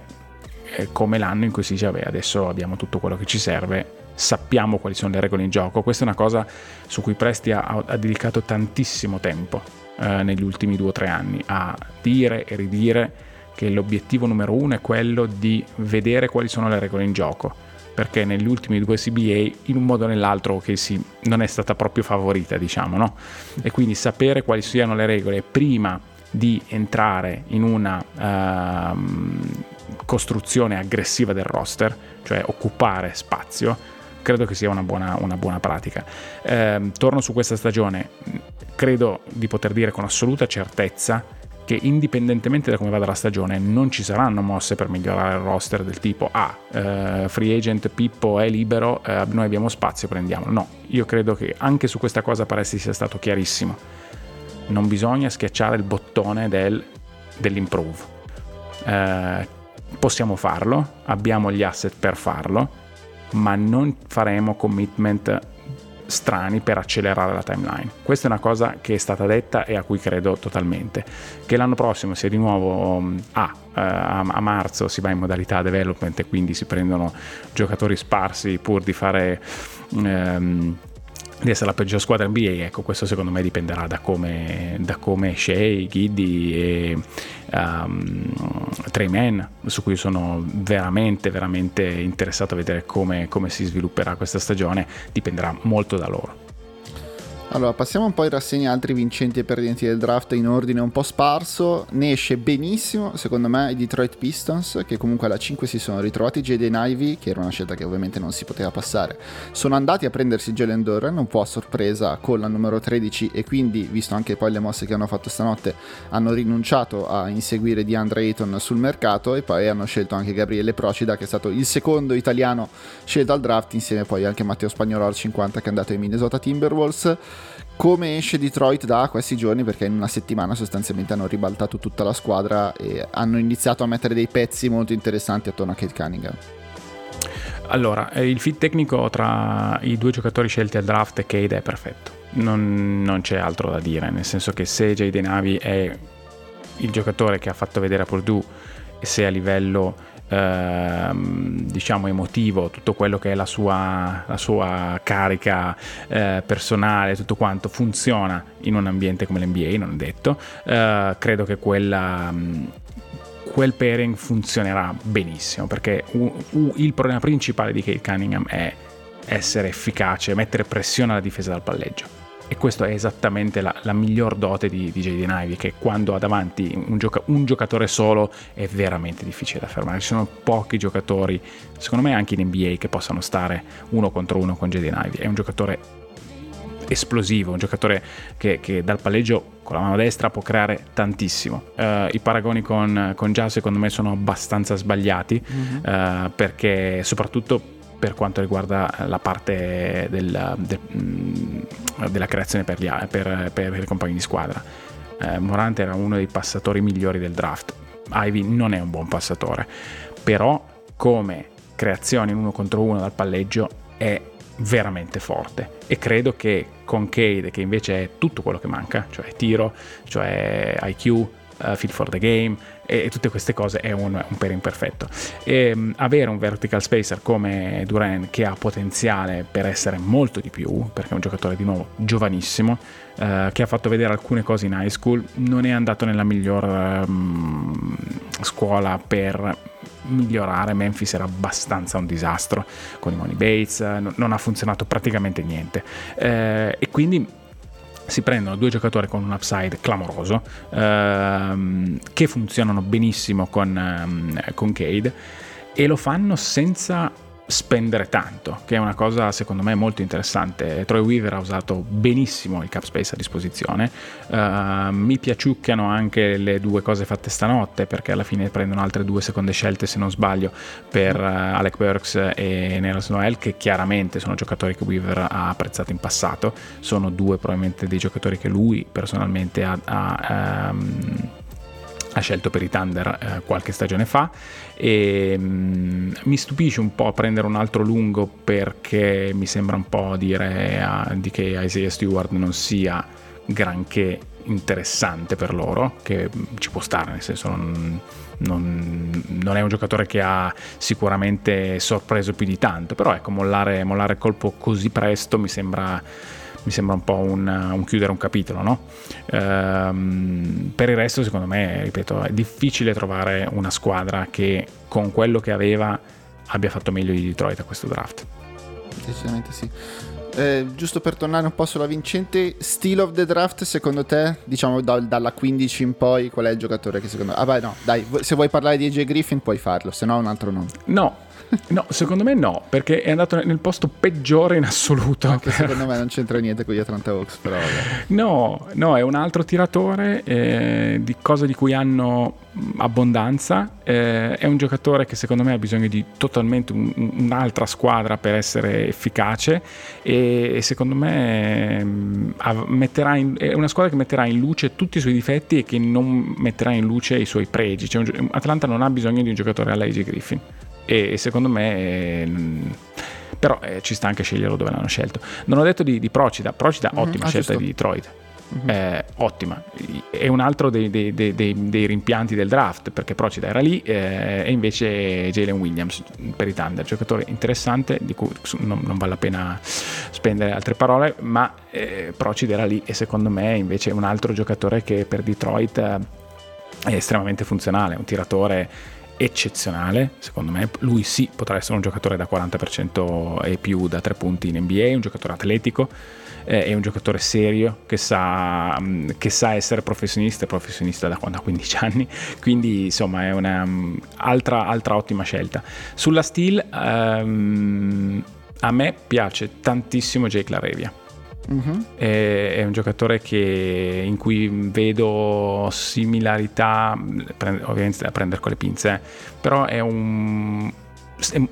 eh, come l'anno in cui si dice vabbè adesso abbiamo tutto quello che ci serve sappiamo quali sono le regole in gioco. Questa è una cosa su cui Presti ha, ha dedicato tantissimo tempo eh, negli ultimi due o tre anni a dire e ridire che l'obiettivo numero uno è quello di vedere quali sono le regole in gioco. Perché negli ultimi due CBA, in un modo o nell'altro, che sì, non è stata proprio favorita, diciamo, no? E quindi sapere quali siano le regole prima di entrare in una uh, costruzione aggressiva del roster, cioè occupare spazio, credo che sia una buona, una buona pratica. Eh, torno su questa stagione, credo di poter dire con assoluta certezza che indipendentemente da come vada la stagione non ci saranno mosse per migliorare il roster del tipo ah, eh, free agent Pippo è libero, eh, noi abbiamo spazio, prendiamolo. No, io credo che anche su questa cosa Paresti sia stato chiarissimo. Non bisogna schiacciare il bottone del, dell'improve. Eh, possiamo farlo, abbiamo gli asset per farlo, ma non faremo commitment strani per accelerare la timeline. Questa è una cosa che è stata detta e a cui credo totalmente. Che l'anno prossimo sia di nuovo ah, a, marzo si va in modalità development e quindi si prendono giocatori sparsi pur di fare um, di essere la peggior squadra NBA, ecco questo secondo me dipenderà da come, da come Shea, Giddy e um, Trey Man, su cui sono veramente veramente interessato a vedere come, come si svilupperà questa stagione, dipenderà molto da loro. Allora, passiamo un po' in rassegna altri vincenti e perdenti del draft in ordine un po' sparso. Ne esce benissimo, secondo me, i Detroit Pistons, che comunque alla 5 si sono ritrovati Jaden Ivy, che era una scelta che ovviamente non si poteva passare. Sono andati a prendersi Jalen Doran, un po' a sorpresa con la numero 13 e quindi, visto anche poi le mosse che hanno fatto stanotte, hanno rinunciato a inseguire DeAndre Ayton sul mercato e poi hanno scelto anche Gabriele Procida, che è stato il secondo italiano scelto al draft, insieme poi anche Matteo Spagnolo al 50 che è andato ai Minnesota Timberwolves come esce Detroit da questi giorni perché in una settimana sostanzialmente hanno ribaltato tutta la squadra e hanno iniziato a mettere dei pezzi molto interessanti attorno a Kate Cunningham. Allora, eh, il fit tecnico tra i due giocatori scelti al draft e Cade è perfetto, non, non c'è altro da dire, nel senso che se Jay Navi è il giocatore che ha fatto vedere a Purdue e se a livello Ehm, diciamo emotivo, tutto quello che è la sua, la sua carica eh, personale, tutto quanto funziona in un ambiente come l'NBA, non è detto. Eh, credo che quella, quel pairing funzionerà benissimo perché u- u- il problema principale di Kate Cunningham è essere efficace, mettere pressione alla difesa dal palleggio e questo è esattamente la, la miglior dote di, di Jaden Ivey che quando ha davanti un, gioca- un, giocatore solo è veramente difficile da fermare ci sono pochi giocatori secondo me anche in NBA che possano stare uno contro uno con Jaden Ivey è un giocatore esplosivo, un giocatore che, che, dal palleggio con la mano destra può creare tantissimo. Uh, I paragoni con, con Jazz secondo me sono abbastanza sbagliati mm-hmm. uh, perché soprattutto per quanto riguarda la parte del, del, mm, della creazione per, gli, per, per, i compagni di squadra. Eh, Morante era uno dei passatori migliori del draft. Ivy non è un buon passatore, però come creazione in uno contro uno dal palleggio è veramente forte e credo che con Cade che invece è tutto quello che manca, cioè tiro, cioè IQ, uh, eh, feel for the game, e, e tutte queste cose è un, un pairing perfetto. E, um, avere un vertical spacer come Duran che ha potenziale per essere molto di più, perché è un giocatore di nuovo giovanissimo, uh, che ha fatto vedere alcune cose in high school, non è andato nella miglior um, scuola per migliorare. Memphis era abbastanza un disastro con i Money Bates, non ha funzionato praticamente niente. Eh, e quindi si prendono due giocatori con un upside clamoroso ehm, che funzionano benissimo con, ehm, con Cade e lo fanno senza spendere tanto, che è una cosa secondo me molto interessante. Troy Weaver ha usato benissimo il cap space a disposizione. Uh, mi piaciucchiano anche le due cose fatte stanotte, perché alla fine prendono altre due seconde scelte, se non sbaglio, per uh, Alec Burks e Neras Noel, che chiaramente sono giocatori che Weaver ha apprezzato in passato. Sono due probabilmente dei giocatori che lui personalmente ha, ha um, ha scelto per i Thunder eh, qualche stagione fa. E mm, mi stupisce un po' prendere un altro lungo perché mi sembra un po' dire a, di che Isaiah Stewart non sia granché interessante per loro che ci può stare nel senso non, non, non, è un giocatore che ha sicuramente sorpreso più di tanto però ecco mollare, mollare colpo così presto mi sembra mi sembra un po' un, un chiudere un capitolo. No? Ehm, per il resto, secondo me, ripeto, è difficile trovare una squadra che con quello che aveva abbia fatto meglio di Detroit a questo draft. Decisamente sì. Eh, giusto per tornare un po' sulla vincente, Steel of the Draft, secondo te, diciamo da, dalla 15 in poi, qual è il giocatore che secondo me... Ah beh no, dai, se vuoi parlare di AJ Griffin puoi farlo, se no un altro nome. No, No, secondo me no, perché è andato nel posto peggiore in assoluto. Anche per... secondo me non c'entra niente con gli Atlanta Hawks, però. No, no, è un altro tiratore eh, di cose di cui hanno abbondanza. Eh, è un giocatore che secondo me ha bisogno di totalmente un, un'altra squadra per essere efficace e, e secondo me in, è una squadra che metterà in luce tutti i suoi difetti e che non metterà in luce i suoi pregi. Cioè, Atlanta non ha bisogno di un giocatore alla AJ Griffin e secondo me... Eh, però eh, ci sta anche sceglierlo dove l'hanno scelto. Non ho detto di, di Procida, Procida mm-hmm, ottima ah, scelta giusto. di Detroit. Mm-hmm. Eh, ottima, è un altro dei, dei, dei, dei, rimpianti del draft perché Procida era lì eh, e invece Jalen Williams per i Thunder, giocatore interessante di cui non, non vale la pena spendere altre parole, ma eh, Procida era lì e secondo me invece è un altro giocatore che per Detroit eh, è estremamente funzionale, un tiratore eccezionale, secondo me. Lui sì, potrà essere un giocatore da 40% e più da tre punti in NBA, un giocatore atletico, eh, è un giocatore serio che sa, mm, che sa essere professionista, è professionista da quando ha 15 anni, quindi insomma è un'altra um, altra ottima scelta. Sulla Steel um, a me piace tantissimo Jake Laravia Uh-huh. È, è, un giocatore che, in cui vedo similarità, ovviamente da prendere con le pinze, però è un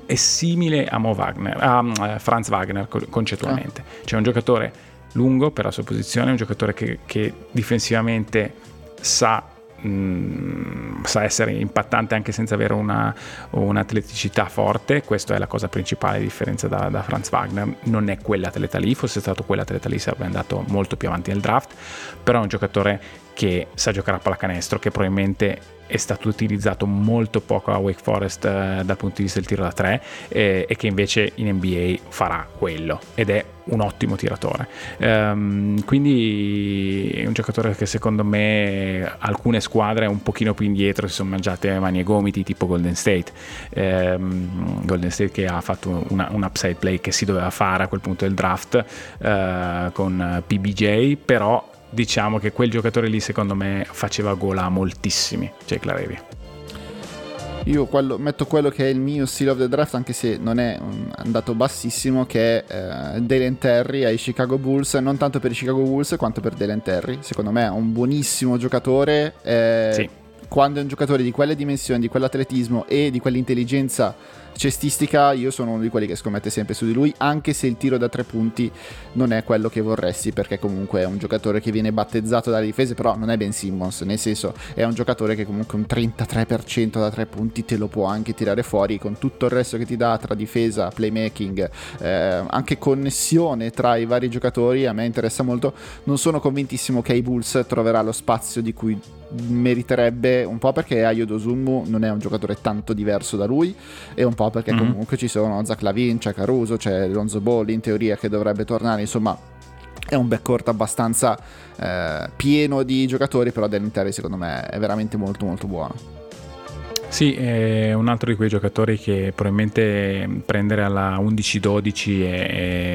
è, simile a, Mo Wagner, a uh, Franz Wagner concettualmente. Ah. Cioè un giocatore lungo per la sua posizione, un giocatore che, che difensivamente sa mh, mm, sa essere impattante anche senza avere una, un'atleticità forte, questa è la cosa principale, a differenza da, da Franz Wagner, non è quell'atleta lì, fosse stato quell'atleta lì sarebbe andato molto più avanti nel draft, però è un giocatore che sa giocare a pallacanestro, che probabilmente è stato utilizzato molto poco a Wake Forest eh, dal punto di vista del tiro da 3 eh, e che invece in NBA farà quello ed è un ottimo tiratore. Um, quindi è un giocatore che secondo me alcune squadre un pochino più indietro si sono mangiate mani e gomiti tipo Golden State. Um, Golden State che ha fatto una, un upside play che si doveva fare a quel punto del draft uh, con PBJ, però diciamo che quel giocatore lì secondo me faceva gola a moltissimi, Jake Larevi. Io quello, metto quello che è il mio seal of the draft, anche se non è andato bassissimo, che è eh, Dalen Terry ai Chicago Bulls, non tanto per i Chicago Bulls quanto per Dalen Terry. Secondo me è un buonissimo giocatore. Eh, sì. Quando è un giocatore di quelle dimensioni, di quell'atletismo e di quell'intelligenza cestistica io sono uno di quelli che scommette sempre su di lui, anche se il tiro da tre punti non è quello che vorresti, perché comunque è un giocatore che viene battezzato dalle difese, però non è Ben Simmons, nel senso è un giocatore che comunque un 33% da tre punti te lo può anche tirare fuori, con tutto il resto che ti dà tra difesa, playmaking, eh, anche connessione tra i vari giocatori, a me interessa molto, non sono convintissimo che i Bulls troverà lo spazio di cui meriterebbe un po' perché Ayo Dosunmu non è un giocatore tanto diverso da lui e un po' perché mm-hmm. comunque ci sono Zach Lavin, c'è Caruso, c'è Lonzo Ball in teoria che dovrebbe tornare, insomma è un backcourt abbastanza eh, pieno di giocatori, però dell'Inter secondo me è veramente molto molto buono. Sì, è un altro di quei giocatori che probabilmente prendere alla 11-12 è,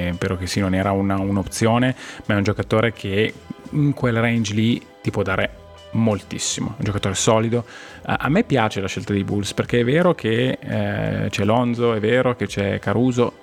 è, però che sì, non era una, un'opzione, ma è un giocatore che in quel range lì ti può dare moltissimo, un giocatore solido. A me piace la scelta dei Bulls perché è vero che eh, c'è Lonzo, è vero che c'è Caruso,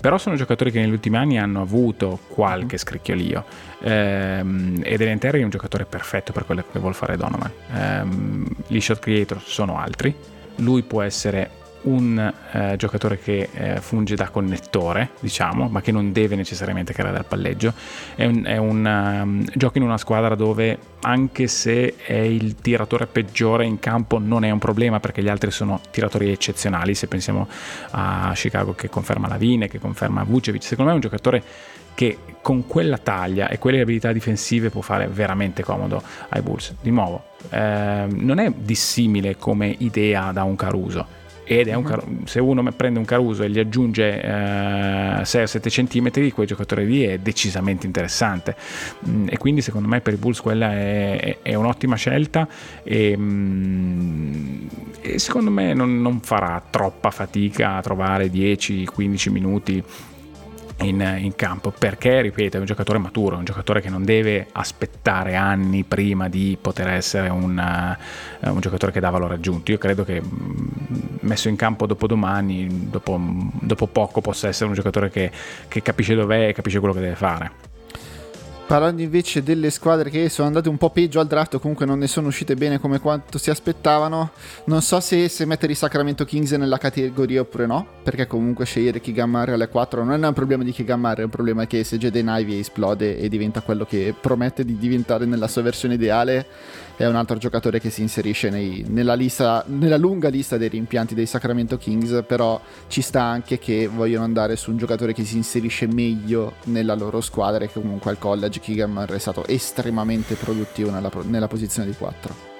però sono giocatori che negli ultimi anni hanno avuto qualche scricchiolio ehm, ed Elenteri è un giocatore perfetto per quello che vuole fare Donovan. Ehm, gli shot creator sono altri, lui può essere un eh, giocatore che eh, funge da connettore, diciamo, ma che non deve necessariamente creare dal palleggio. È un, è un um, gioco in una squadra dove, anche se è il tiratore peggiore in campo, non è un problema perché gli altri sono tiratori eccezionali. Se pensiamo a Chicago che conferma Lavine, che conferma Vucevic, secondo me è un giocatore che con quella taglia e quelle abilità difensive può fare veramente comodo ai Bulls. Di nuovo, eh, non è dissimile come idea da un Caruso ed è un car- se uno prende un Caruso e gli aggiunge eh, 6 o 7 cm quel giocatore lì è decisamente interessante. Mm, e quindi secondo me per i Bulls quella è, è un'ottima scelta e, mm, e secondo me non, non farà troppa fatica a trovare 10-15 minuti in, in, campo perché, ripeto, è un giocatore maturo, un giocatore che non deve aspettare anni prima di poter essere un, uh, un giocatore che dà valore aggiunto. Io credo che mm, messo in campo dopo domani, dopo, dopo poco, possa essere un giocatore che, che capisce dov'è e capisce quello che deve fare. Parlando invece delle squadre che sono andate un po' peggio al draft comunque non ne sono uscite bene come quanto si aspettavano, non so se, se mettere i Sacramento Kings nella categoria oppure no, perché comunque scegliere Murray alle 4 non è un problema di Murray, è un problema che se Jaden Ivey esplode e diventa quello che promette di diventare nella sua versione ideale, è un altro giocatore che si inserisce nei, nella, lista, nella lunga lista dei rimpianti dei Sacramento Kings, però ci sta anche che vogliono andare su un giocatore che si inserisce meglio nella loro squadra e che comunque al college Keegan è stato estremamente produttivo nella, nella posizione di 4.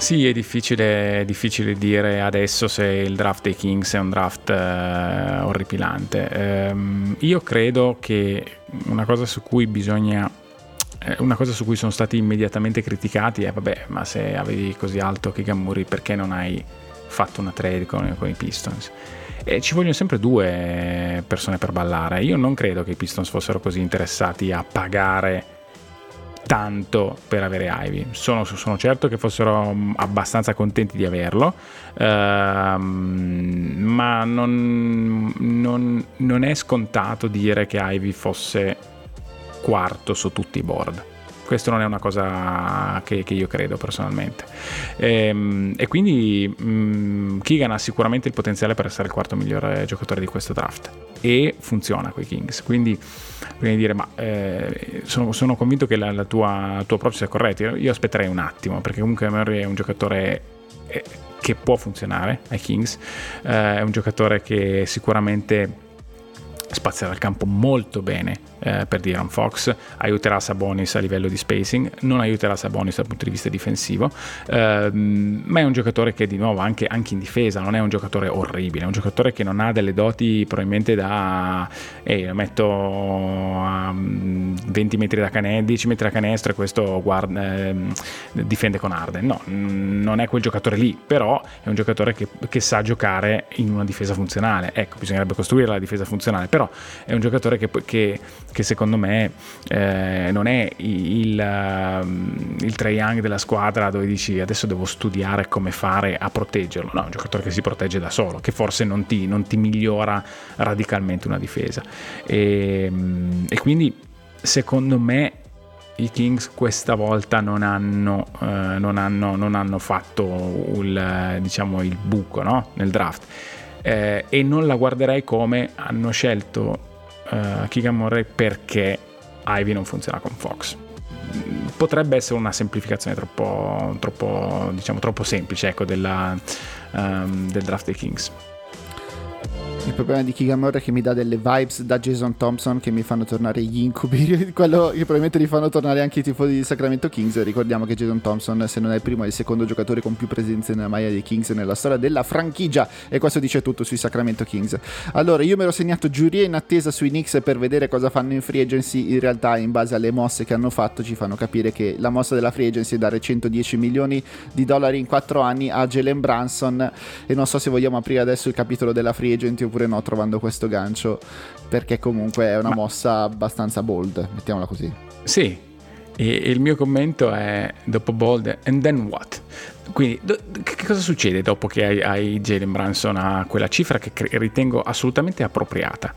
Sì, è difficile, difficile, dire adesso se il draft dei Kings è un draft eh, orripilante. Eh, io credo che una cosa su cui bisogna una cosa su cui sono stati immediatamente criticati è vabbè ma se avevi così alto Kigamuri perché non hai fatto una trade con, con i Pistons e ci vogliono sempre due persone per ballare io non credo che i Pistons fossero così interessati a pagare tanto per avere Ivy. Sono, sono, certo che fossero mm, abbastanza contenti di averlo, ehm, ma non, non, non, è scontato dire che Ivy fosse quarto su tutti i board. Questo non è una cosa che, che io credo personalmente. E, ehm, e quindi mh, mm, Keegan ha sicuramente il potenziale per essere il quarto migliore giocatore di questo draft. E funziona con i Kings. Quindi, quindi dire, ma eh, sono, sono, convinto che la, la tua, il tuo sia corretto. Io, io aspetterei un attimo, perché comunque Murray è un giocatore eh, che può funzionare ai Kings. Eh, è un giocatore che sicuramente spazierà il campo molto bene eh, per Diron Fox, aiuterà Sabonis a livello di spacing, non aiuterà Sabonis dal punto di vista difensivo, eh, ma è un giocatore che di nuovo anche, anche, in difesa non è un giocatore orribile, è un giocatore che non ha delle doti probabilmente da lo metto a 20 mm, metri da canestro, 10 metri da canestro e questo guarda, eh, difende con Arden. No, non è quel giocatore lì, però è un giocatore che, che sa giocare in una difesa funzionale. Ecco, bisognerebbe costruire la difesa funzionale, però è un giocatore che, che che secondo me eh, non è il, ehm, il, Trae Young della squadra dove dici adesso devo studiare come fare a proteggerlo, no, è un giocatore che si protegge da solo, che forse non ti, non ti migliora radicalmente una difesa. E, ehm, e, quindi secondo me i Kings questa volta non hanno, eh, non hanno, non hanno fatto il, diciamo, il buco no? nel draft. Eh, e non la guarderei come hanno scelto uh, Keegan Murray perché Ivy non funziona con Fox. Potrebbe essere una semplificazione troppo, troppo, diciamo, troppo semplice ecco, della, um, del draft dei Kings. Il problema di Kigamore è che mi dà delle vibes da Jason Thompson che mi fanno tornare gli incubi, quello che probabilmente li fanno tornare anche i tifosi di Sacramento Kings. Ricordiamo che Jason Thompson, se non è il primo, è il secondo giocatore con più presenze nella maglia dei Kings nella storia della franchigia. E questo dice tutto sui Sacramento Kings. Allora, io mi ero segnato giuria in attesa sui Knicks per vedere cosa fanno in free agency. In realtà, in base alle mosse che hanno fatto, ci fanno capire che la mossa della free agency è dare 110 milioni di dollari in 4 anni a Jalen Branson. E non so se vogliamo aprire adesso il capitolo della free agency oppure no, trovando questo gancio, perché comunque è una Ma... mossa abbastanza bold, mettiamola così. Sì, e, il mio commento è dopo bold, and then what? Quindi, do, che cosa succede dopo che hai, hai Jalen Branson a quella cifra che cre- ritengo assolutamente appropriata?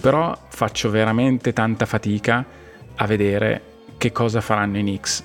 Però faccio veramente tanta fatica a vedere che cosa faranno i Knicks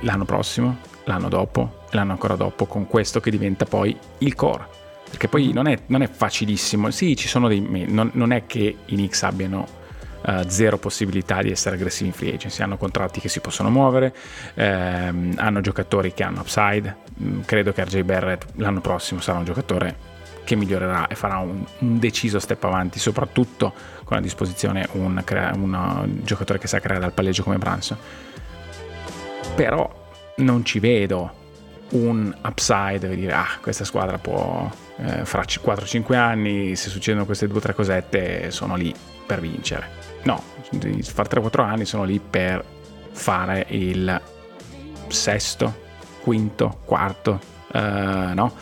l'anno prossimo, l'anno dopo, l'anno ancora dopo, con questo che diventa poi il core perché poi non è, non è facilissimo. Sì, ci sono dei. Non, non è che i Knicks abbiano Uh, zero possibilità di essere aggressivi in free agency. Hanno contratti che si possono muovere, ehm, hanno giocatori che hanno upside. Mm, credo che RJ Barrett l'anno prossimo sarà un giocatore che migliorerà e farà un, un deciso step avanti, soprattutto con a disposizione un, un, un giocatore che sa creare dal palleggio come Branson. Però non ci vedo un upside dire ah questa squadra può eh, fra 4-5 anni se succedono queste due o tre cosette sono lì per vincere. No fra 3-4 anni sono lì per fare il sesto quinto quarto eh, no?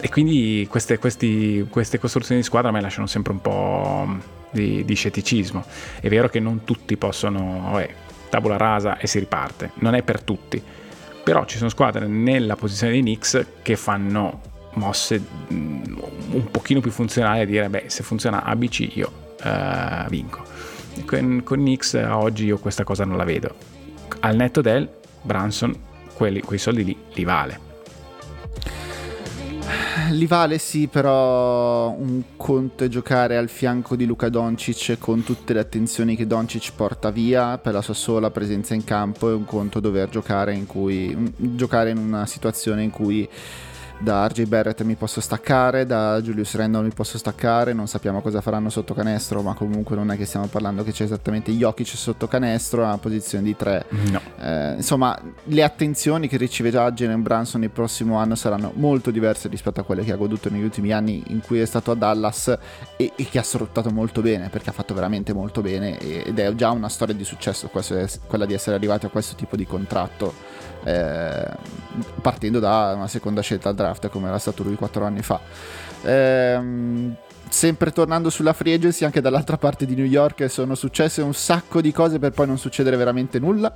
E quindi queste, questi, queste costruzioni di squadra mi lasciano sempre un po' di, di scetticismo. È vero che non tutti possono vabbè, tabula rasa e si riparte. Non è per tutti. Però ci sono squadre nella posizione dei Knicks che fanno mosse mm, un pochino più funzionali a dire beh se funziona ABC io uh, vinco. Con, con Knicks oggi io questa cosa non la vedo. Al netto del Branson quelli, quei soldi lì li vale. Li vale sì, però un conto è giocare al fianco di Luca Doncic con tutte le attenzioni che Doncic porta via per la sua sola presenza in campo e un conto dover giocare in cui giocare in una situazione in cui da RJ Barrett mi posso staccare, da Julius Randall mi posso staccare, non sappiamo cosa faranno sotto canestro, ma comunque non è che stiamo parlando che c'è esattamente Jokic sotto canestro a posizione di 3. No. Eh, insomma, le attenzioni che riceve già Jalen Branson il prossimo anno saranno molto diverse rispetto a quelle che ha goduto negli ultimi anni in cui è stato a Dallas e, e che ha sfruttato molto bene, perché ha fatto veramente molto bene ed è già una storia di successo quella di essere arrivati a questo tipo di contratto eh, partendo da una seconda scelta al draft come era stato lui quattro anni fa. Eh, sempre tornando sulla free agency, anche dall'altra parte di New York sono successe un sacco di cose per poi non succedere veramente nulla.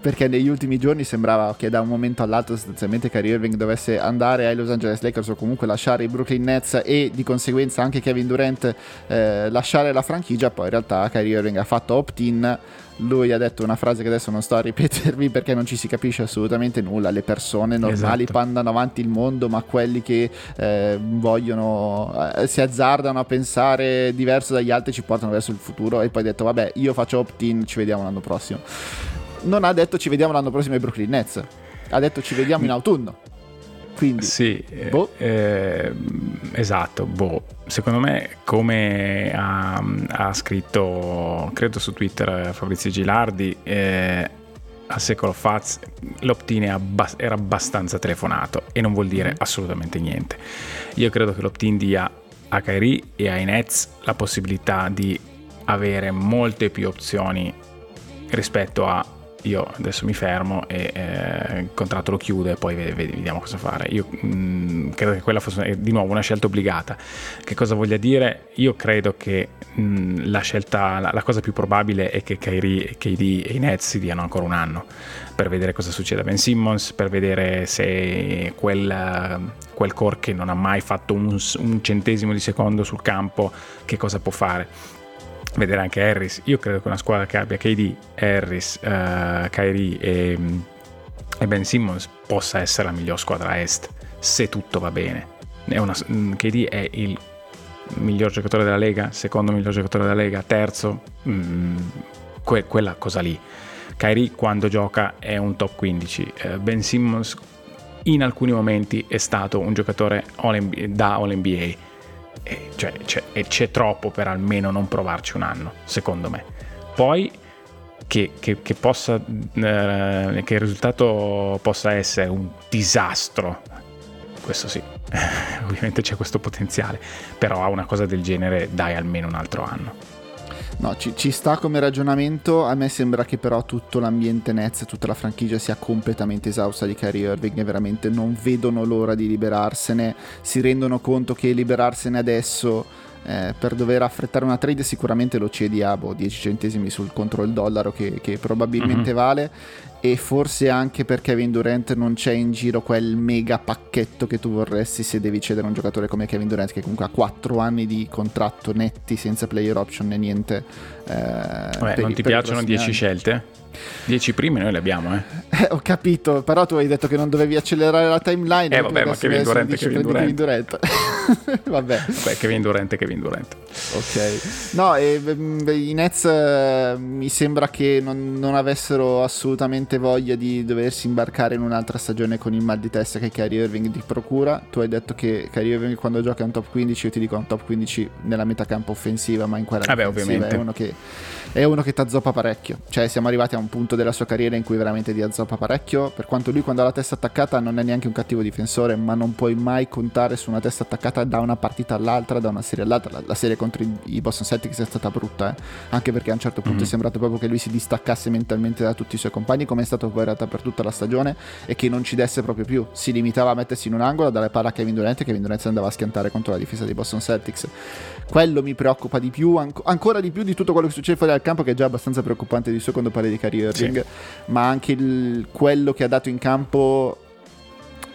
Perché negli ultimi giorni sembrava che da un momento all'altro sostanzialmente Kyrie Irving dovesse andare ai Los Angeles Lakers o comunque lasciare i Brooklyn Nets e di conseguenza anche Kevin Durant eh, lasciare la franchigia. Poi in realtà Kyrie Irving ha fatto opt-in lui ha detto una frase che adesso non sto a ripetervi perché non ci si capisce assolutamente nulla. Le persone normali esatto. pandano avanti il mondo, ma quelli che eh, vogliono, eh, si azzardano a pensare diverso dagli altri ci portano verso il futuro. E poi ha detto, vabbè, io faccio opt-in, ci vediamo l'anno prossimo. Non ha detto ci vediamo l'anno prossimo ai Brooklyn Nets, ha detto ci vediamo in autunno. Quindi, sì, boh. eh, esatto, boh. Secondo me, come ha, ha, scritto, credo su Twitter Fabrizio Gilardi, eh, a secolo fa l'opt-in era abbastanza telefonato e non vuol dire mm. assolutamente niente. Io credo che l'opt-in dia a Kyrie e ai Nets la possibilità di avere molte più opzioni rispetto a io adesso mi fermo e eh, il contratto lo chiudo e poi vediamo cosa fare. Io mh, mm, credo che quella fosse di nuovo una scelta obbligata. Che cosa voglia dire? Io credo che mh, mm, la scelta, la, la, cosa più probabile è che Kyrie, KD e i Nets si diano ancora un anno per vedere cosa succede a Ben Simmons, per vedere se quel, quel core che non ha mai fatto un, un centesimo di secondo sul campo che cosa può fare vedere anche Harris. Io credo che una squadra che abbia KD, Harris, uh, Kyrie e, e, Ben Simmons possa essere la miglior squadra est se tutto va bene. È una, mm, KD è il miglior giocatore della Lega, secondo miglior giocatore della Lega, terzo, mm, que, quella cosa lì. Kyrie quando gioca è un top 15. Uh, ben Simmons in alcuni momenti è stato un giocatore all da All NBA e, cioè, c'è, e c'è troppo per almeno non provarci un anno, secondo me. Poi che, che, che, possa, eh, che il risultato possa essere un disastro, questo sì, ovviamente c'è questo potenziale, però a una cosa del genere dai almeno un altro anno. No, ci, ci, sta come ragionamento. A me sembra che però tutto l'ambiente Nets, tutta la franchigia sia completamente esausta di Kyrie Irving e veramente non vedono l'ora di liberarsene. Si rendono conto che liberarsene adesso eh, per dover affrettare una trade sicuramente lo cedi a boh, 10 centesimi sul contro il dollaro che, che probabilmente mm-hmm. vale e forse anche per Kevin Durant non c'è in giro quel mega pacchetto che tu vorresti se devi cedere un giocatore come Kevin Durant che comunque ha 4 anni di contratto netti senza player option né niente. Eh, Beh, non ti piacciono 10 scelte? 10 prime noi le abbiamo, eh. eh. Ho capito, però tu hai detto che non dovevi accelerare la timeline. Eh vabbè, ma Kevin Durant, Kevin Durant. Kevin Durant. vabbè. Beh, Kevin Durant, Kevin Durant. Ok. No, e, mm, i Nets eh, mi sembra che non, non, avessero assolutamente voglia di doversi imbarcare in un'altra stagione con il mal di testa che Kyrie Irving ti procura. Tu hai detto che Kyrie Irving quando gioca è un top 15, io ti dico un top 15 nella metacampo offensiva, ma in quella Vabbè, ovviamente. è uno che è uno che ti azzoppa parecchio. Cioè, siamo arrivati a un punto della sua carriera in cui veramente ti azzoppa parecchio. Per quanto lui, quando ha la testa attaccata, non è neanche un cattivo difensore, ma non puoi mai contare su una testa attaccata da una partita all'altra, da una serie all'altra. La, la serie contro i, Boston Celtics è stata brutta, eh? anche perché a un certo punto mm-hmm. è sembrato proprio che lui si distaccasse mentalmente da tutti i suoi compagni, come è stato poi in realtà per tutta la stagione, e che non ci desse proprio più. Si limitava a mettersi in un angolo, a dare palla a Kevin Durant, e Kevin Durant andava a schiantare contro la difesa dei Boston Celtics. Quello mi preoccupa di più, anco, ancora di più di tutto quello che succede fuori dal campo, che è già abbastanza preoccupante di suo quando parli di Kyrie Irving, sì. ma anche il, quello che ha dato in campo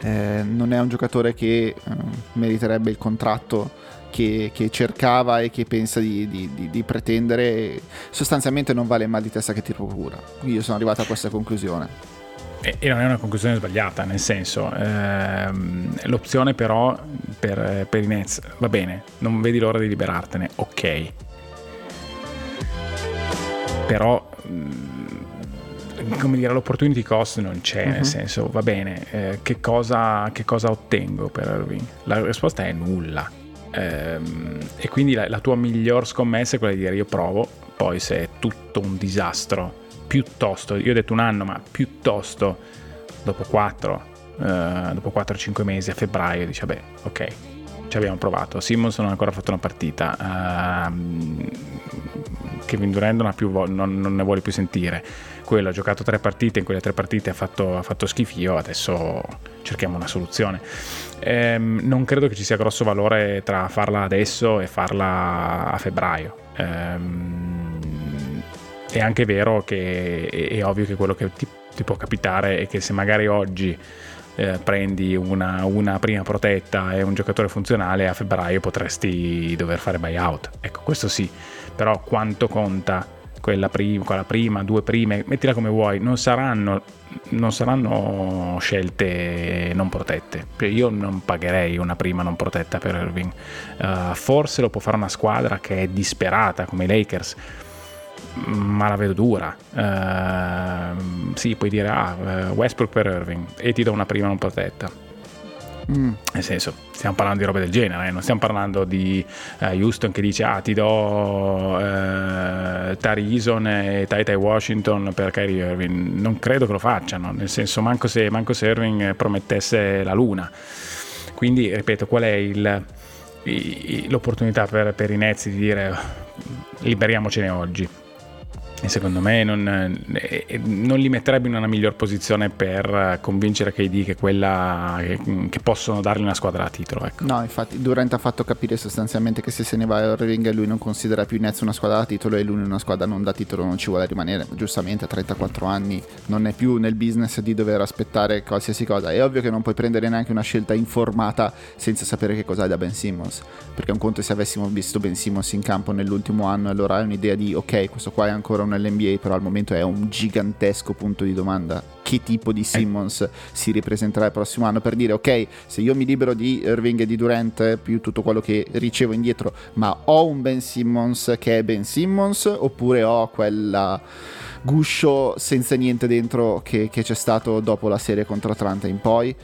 eh, non è un giocatore che eh, meriterebbe il contratto che, che, cercava e che pensa di, di, di, di, pretendere. Sostanzialmente non vale il mal di testa che ti procura. Io sono arrivato a questa conclusione. E, non è una conclusione sbagliata, nel senso, ehm, l'opzione però per, per i Nets va bene, non vedi l'ora di liberartene, ok però mm, come dire, l'opportunity cost non c'è, uh-huh. nel mhm. senso, va bene, eh, che, cosa, che, cosa, ottengo per Irving? La risposta è nulla. Ehm, e quindi la, la, tua miglior scommessa è quella di dire io provo, poi se è tutto un disastro, piuttosto, io ho detto un anno, ma piuttosto dopo 4, eh, dopo 4-5 mesi a febbraio, dici vabbè, ok, ci abbiamo provato. Simmons non ha ancora fatto una partita. Uh, Kevin Durant non, più, non, non, ne vuole più sentire. Quello ha giocato tre partite, in quelle tre partite ha fatto, ha fatto schifio, adesso cerchiamo una soluzione. Ehm, non credo che ci sia grosso valore tra farla adesso e farla a febbraio. Ehm, è anche vero che è, è, ovvio che quello che ti, ti può capitare è che se magari oggi eh, prendi una, una, prima protetta e un giocatore funzionale, a febbraio potresti dover fare buyout. Ecco, questo sì, però quanto conta quella prima, quella prima due prime, mettila come vuoi, non saranno, non saranno scelte non protette. Cioè, io non pagherei una prima non protetta per Irving. Uh, forse lo può fare una squadra che è disperata come i Lakers ma la vedo dura. Uh, sì, puoi dire ah, eh, Westbrook per Irving e ti do una prima non protetta. Mm. Nel senso, stiamo parlando di robe del genere, eh? non stiamo parlando di uh, Houston che dice ah ti do uh, Tarison e Tai Tai Washington per Kyrie Irving. Non credo che lo facciano, nel senso manco se, manco se Irving promettesse la luna. Quindi, ripeto, qual è il, l'opportunità per, per i Nets di dire liberiamocene oggi? E secondo me non, eh, non, li metterebbe in una miglior posizione per convincere KD che, quella, che, che possono dargli una squadra a titolo. Ecco. No, infatti Durant ha fatto capire sostanzialmente che se se ne va a Irving lui non considera più Nets una squadra da titolo e lui una squadra non da titolo non ci vuole rimanere. Giustamente a 34 anni non è più nel business di dover aspettare qualsiasi cosa. È ovvio che non puoi prendere neanche una scelta informata senza sapere che cos'hai da Ben Simmons. Perché un conto è se avessimo visto Ben Simmons in campo nell'ultimo anno allora hai un'idea di ok, questo qua è ancora un nell'NBA, però al momento è un gigantesco punto di domanda. Che tipo di Simmons eh. si ripresenterà il prossimo anno? Per dire, ok, se io mi libero di Irving e di Durant, più tutto quello che ricevo indietro, ma ho un Ben Simmons che è Ben Simmons, oppure ho quella guscio senza niente dentro che, che c'è stato dopo la serie contro Atlanta in poi?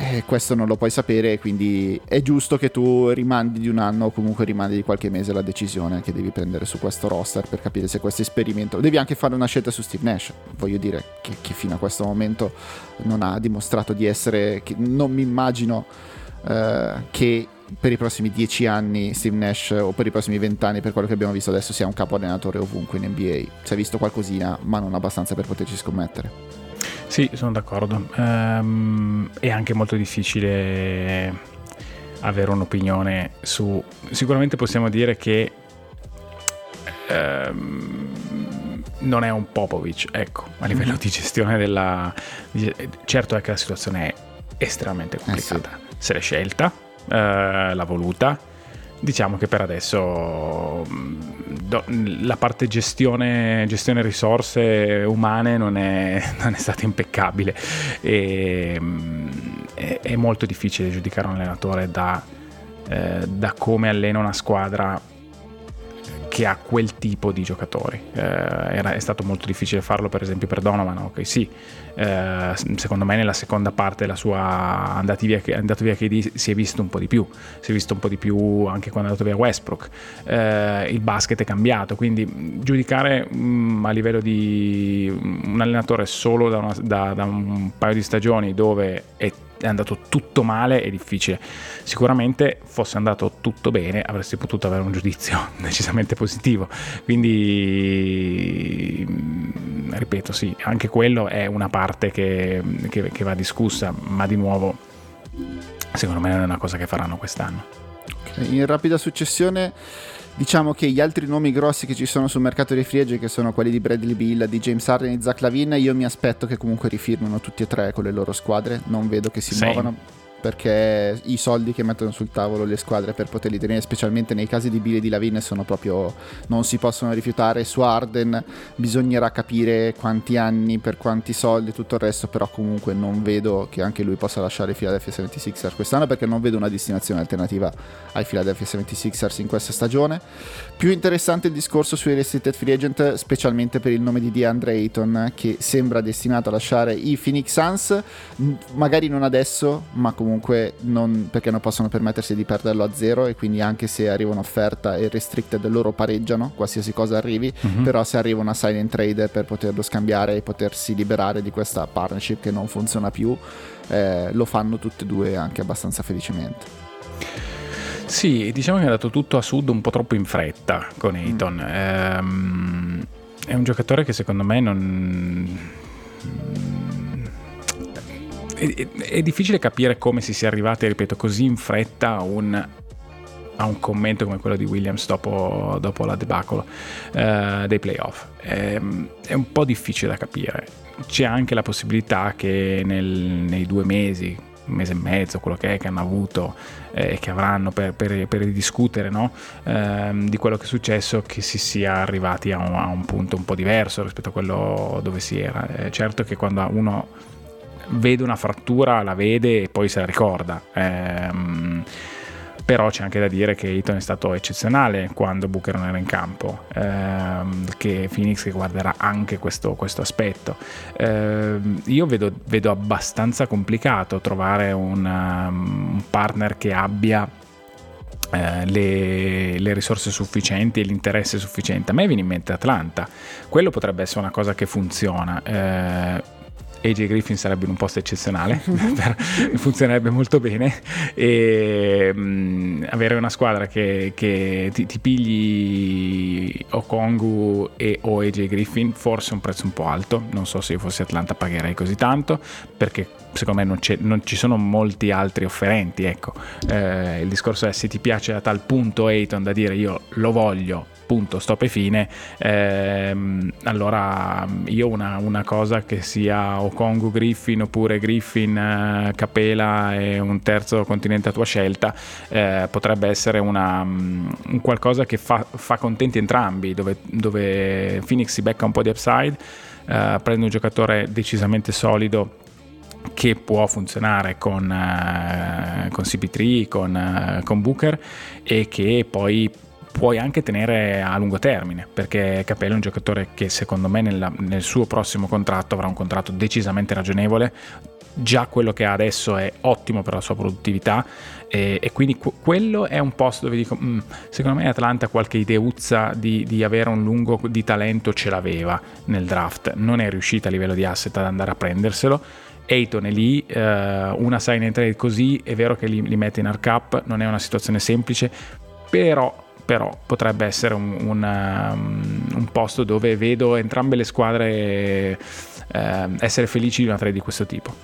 Eh, questo non lo puoi sapere, quindi è giusto che tu rimandi di un anno o comunque rimandi di qualche mese la decisione che devi prendere su questo roster per capire se questo esperimento... Devi anche fare una scelta su Steve Nash, voglio dire che, che fino a questo momento non ha dimostrato di essere... non mi immagino eh, che per i prossimi dieci anni Steve Nash o per i prossimi vent'anni per quello che abbiamo visto adesso sia un capo allenatore ovunque in NBA. Si è visto qualcosina ma non abbastanza per poterci scommettere. Sì, sono d'accordo. Um, è anche molto difficile avere un'opinione su... Sicuramente possiamo dire che um, non è un Popovic, ecco, a livello mm-hmm. di gestione della... Certo è che la situazione è estremamente complicata. Eh sì. Se l'è scelta, uh, l'ha voluta, diciamo che per adesso mm, la parte gestione, gestione risorse umane non è, non è stata impeccabile. E mm, è, è, molto difficile giudicare un allenatore da, eh, da come allena una squadra che ha quel tipo di giocatori. Eh, era, è stato molto difficile farlo per esempio per Donovan, ok sì, eh, secondo me nella seconda parte della sua via, andato via KD si è visto un po' di più, si è visto un po' di più anche quando è andato via Westbrook, eh, il basket è cambiato, quindi giudicare mh, a livello di un allenatore solo da, una, da, da un paio di stagioni dove è è andato tutto male è difficile. Sicuramente fosse andato tutto bene avresti potuto avere un giudizio decisamente positivo. Quindi, mm, ripeto, sì, anche quello è una parte che, che, che va discussa, ma di nuovo, secondo me non è una cosa che faranno quest'anno. In rapida successione diciamo che gli altri nomi grossi che ci sono sul mercato dei free agent, che sono quelli di Bradley Bill, di James Harden e di Zach Lavin, io mi aspetto che comunque rifirmino tutti e tre con le loro squadre. Non vedo che si sì. muovano perché i soldi che mettono sul tavolo le squadre per poterli tenere, specialmente nei casi di Bill e di Lavin, sono proprio non si possono rifiutare. Su Arden bisognerà capire quanti anni, per quanti soldi e tutto il resto, però comunque non vedo che anche lui possa lasciare i Philadelphia 76ers quest'anno perché non vedo una destinazione alternativa ai Philadelphia 76ers in questa stagione. Più interessante il discorso sui restricted free agent, specialmente per il nome di DeAndre Ayton che sembra destinato a lasciare i Phoenix Suns, magari non adesso, ma comunque comunque non, perché non possono permettersi di perderlo a zero e quindi anche se arriva un'offerta e restricted loro pareggiano qualsiasi cosa arrivi mm-hmm. però se arriva una silent trade per poterlo scambiare e potersi liberare di questa partnership che non funziona più eh, lo fanno tutte e due anche abbastanza felicemente sì, diciamo che è andato tutto a sud un po' troppo in fretta con Ayton. Mm. Ehm, è un giocatore che secondo me non è, è, difficile capire come si sia arrivati, ripeto, così in fretta a un, a un commento come quello di Williams dopo, dopo la debacle uh, dei playoff. È, è, un po' difficile da capire. C'è anche la possibilità che nel, nei due mesi, un mese e mezzo, quello che è che hanno avuto e eh, che avranno per, per, per discutere no? eh, di quello che è successo, che si sia arrivati a un, a un, punto un po' diverso rispetto a quello dove si era. Eh, certo che quando uno vede una frattura, la vede e poi se la ricorda. Ehm, però c'è anche da dire che Eaton è stato eccezionale quando Booker non era in campo, ehm, che Phoenix guarderà anche questo, questo aspetto. Ehm, io vedo, vedo, abbastanza complicato trovare un, um, un partner che abbia eh, le, le, risorse sufficienti e l'interesse sufficiente. A me viene in mente Atlanta, quello potrebbe essere una cosa che funziona. Eh, AJ Griffin sarebbe in un posto eccezionale, funzionerebbe molto bene. E mh, avere una squadra che, che ti, ti, pigli Okongu e o AJ Griffin forse un prezzo un po' alto, non so se io fossi Atlanta pagherei così tanto perché secondo me non, non ci sono molti altri offerenti, ecco, eh, il discorso è se ti piace a tal punto Ayton da dire io lo voglio punto, stop e fine, ehm, allora io una, una, cosa che sia Okongu Griffin oppure Griffin eh, Capela e un terzo continente a tua scelta eh, potrebbe essere una, um, un qualcosa che fa, fa contenti entrambi, dove, dove, Phoenix si becca un po' di upside, eh, prende un giocatore decisamente solido che può funzionare con, uh, con CP3, con, uh, con Booker e che poi puoi anche tenere a lungo termine, perché Capello è un giocatore che secondo me nella, nel suo prossimo contratto avrà un contratto decisamente ragionevole, già quello che ha adesso è ottimo per la sua produttività e, e quindi qu- quello è un posto dove dico mm, secondo me Atlanta qualche ideuzza di, di, avere un lungo di talento ce l'aveva nel draft. Non è riuscita a livello di asset ad andare a prenderselo. Ayton è lì, eh, una sign and trade così, è vero che li, li mette in hard cap, non è una situazione semplice, però però potrebbe essere un, un, um, un, posto dove vedo entrambe le squadre eh, essere felici di una trade di questo tipo.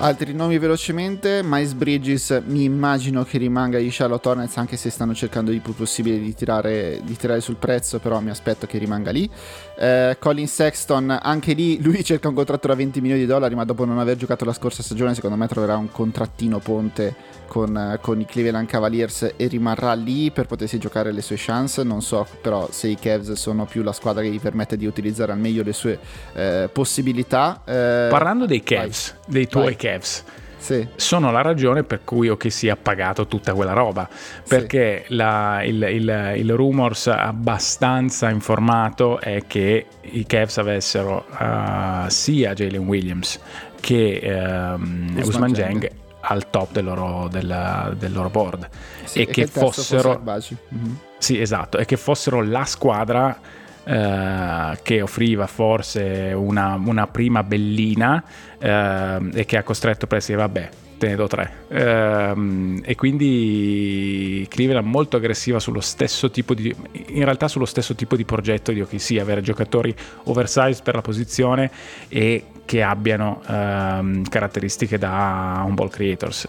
Altri nomi velocemente, Miles Bridges mi immagino che rimanga gli Charlotte Hornets anche se stanno cercando il più possibile di tirare, di tirare sul prezzo, però mi aspetto che rimanga lì. Eh, Colin Sexton, anche lì lui cerca un contratto da 20 milioni di dollari, ma dopo non aver giocato la scorsa stagione secondo me troverà un contrattino ponte con, con, i Cleveland Cavaliers e rimarrà lì per potersi giocare le sue chance. Non so però se i Cavs sono più la squadra che gli permette di utilizzare al meglio le sue eh, possibilità. Eh, Parlando dei Cavs, vai, dei tuoi vai. Cavs. Sì. sono la ragione per cui ho che sia pagato tutta quella roba perché sì. la, il, il, il, rumors abbastanza informato è che i Cavs avessero uh, sia Jalen Williams che um, Usman Jang al top del loro, del, del loro board. Sì, e, che, che fossero mm-hmm. sì esatto. E che fossero la squadra eh, che offriva forse una, una prima bellina eh, e che ha costretto Presti vabbè te ne do tre. Ehm, e quindi Cleveland molto aggressiva sullo stesso tipo di in realtà sullo stesso tipo di progetto di OKC avere giocatori oversized per la posizione e che abbiano ehm, caratteristiche da un ball creators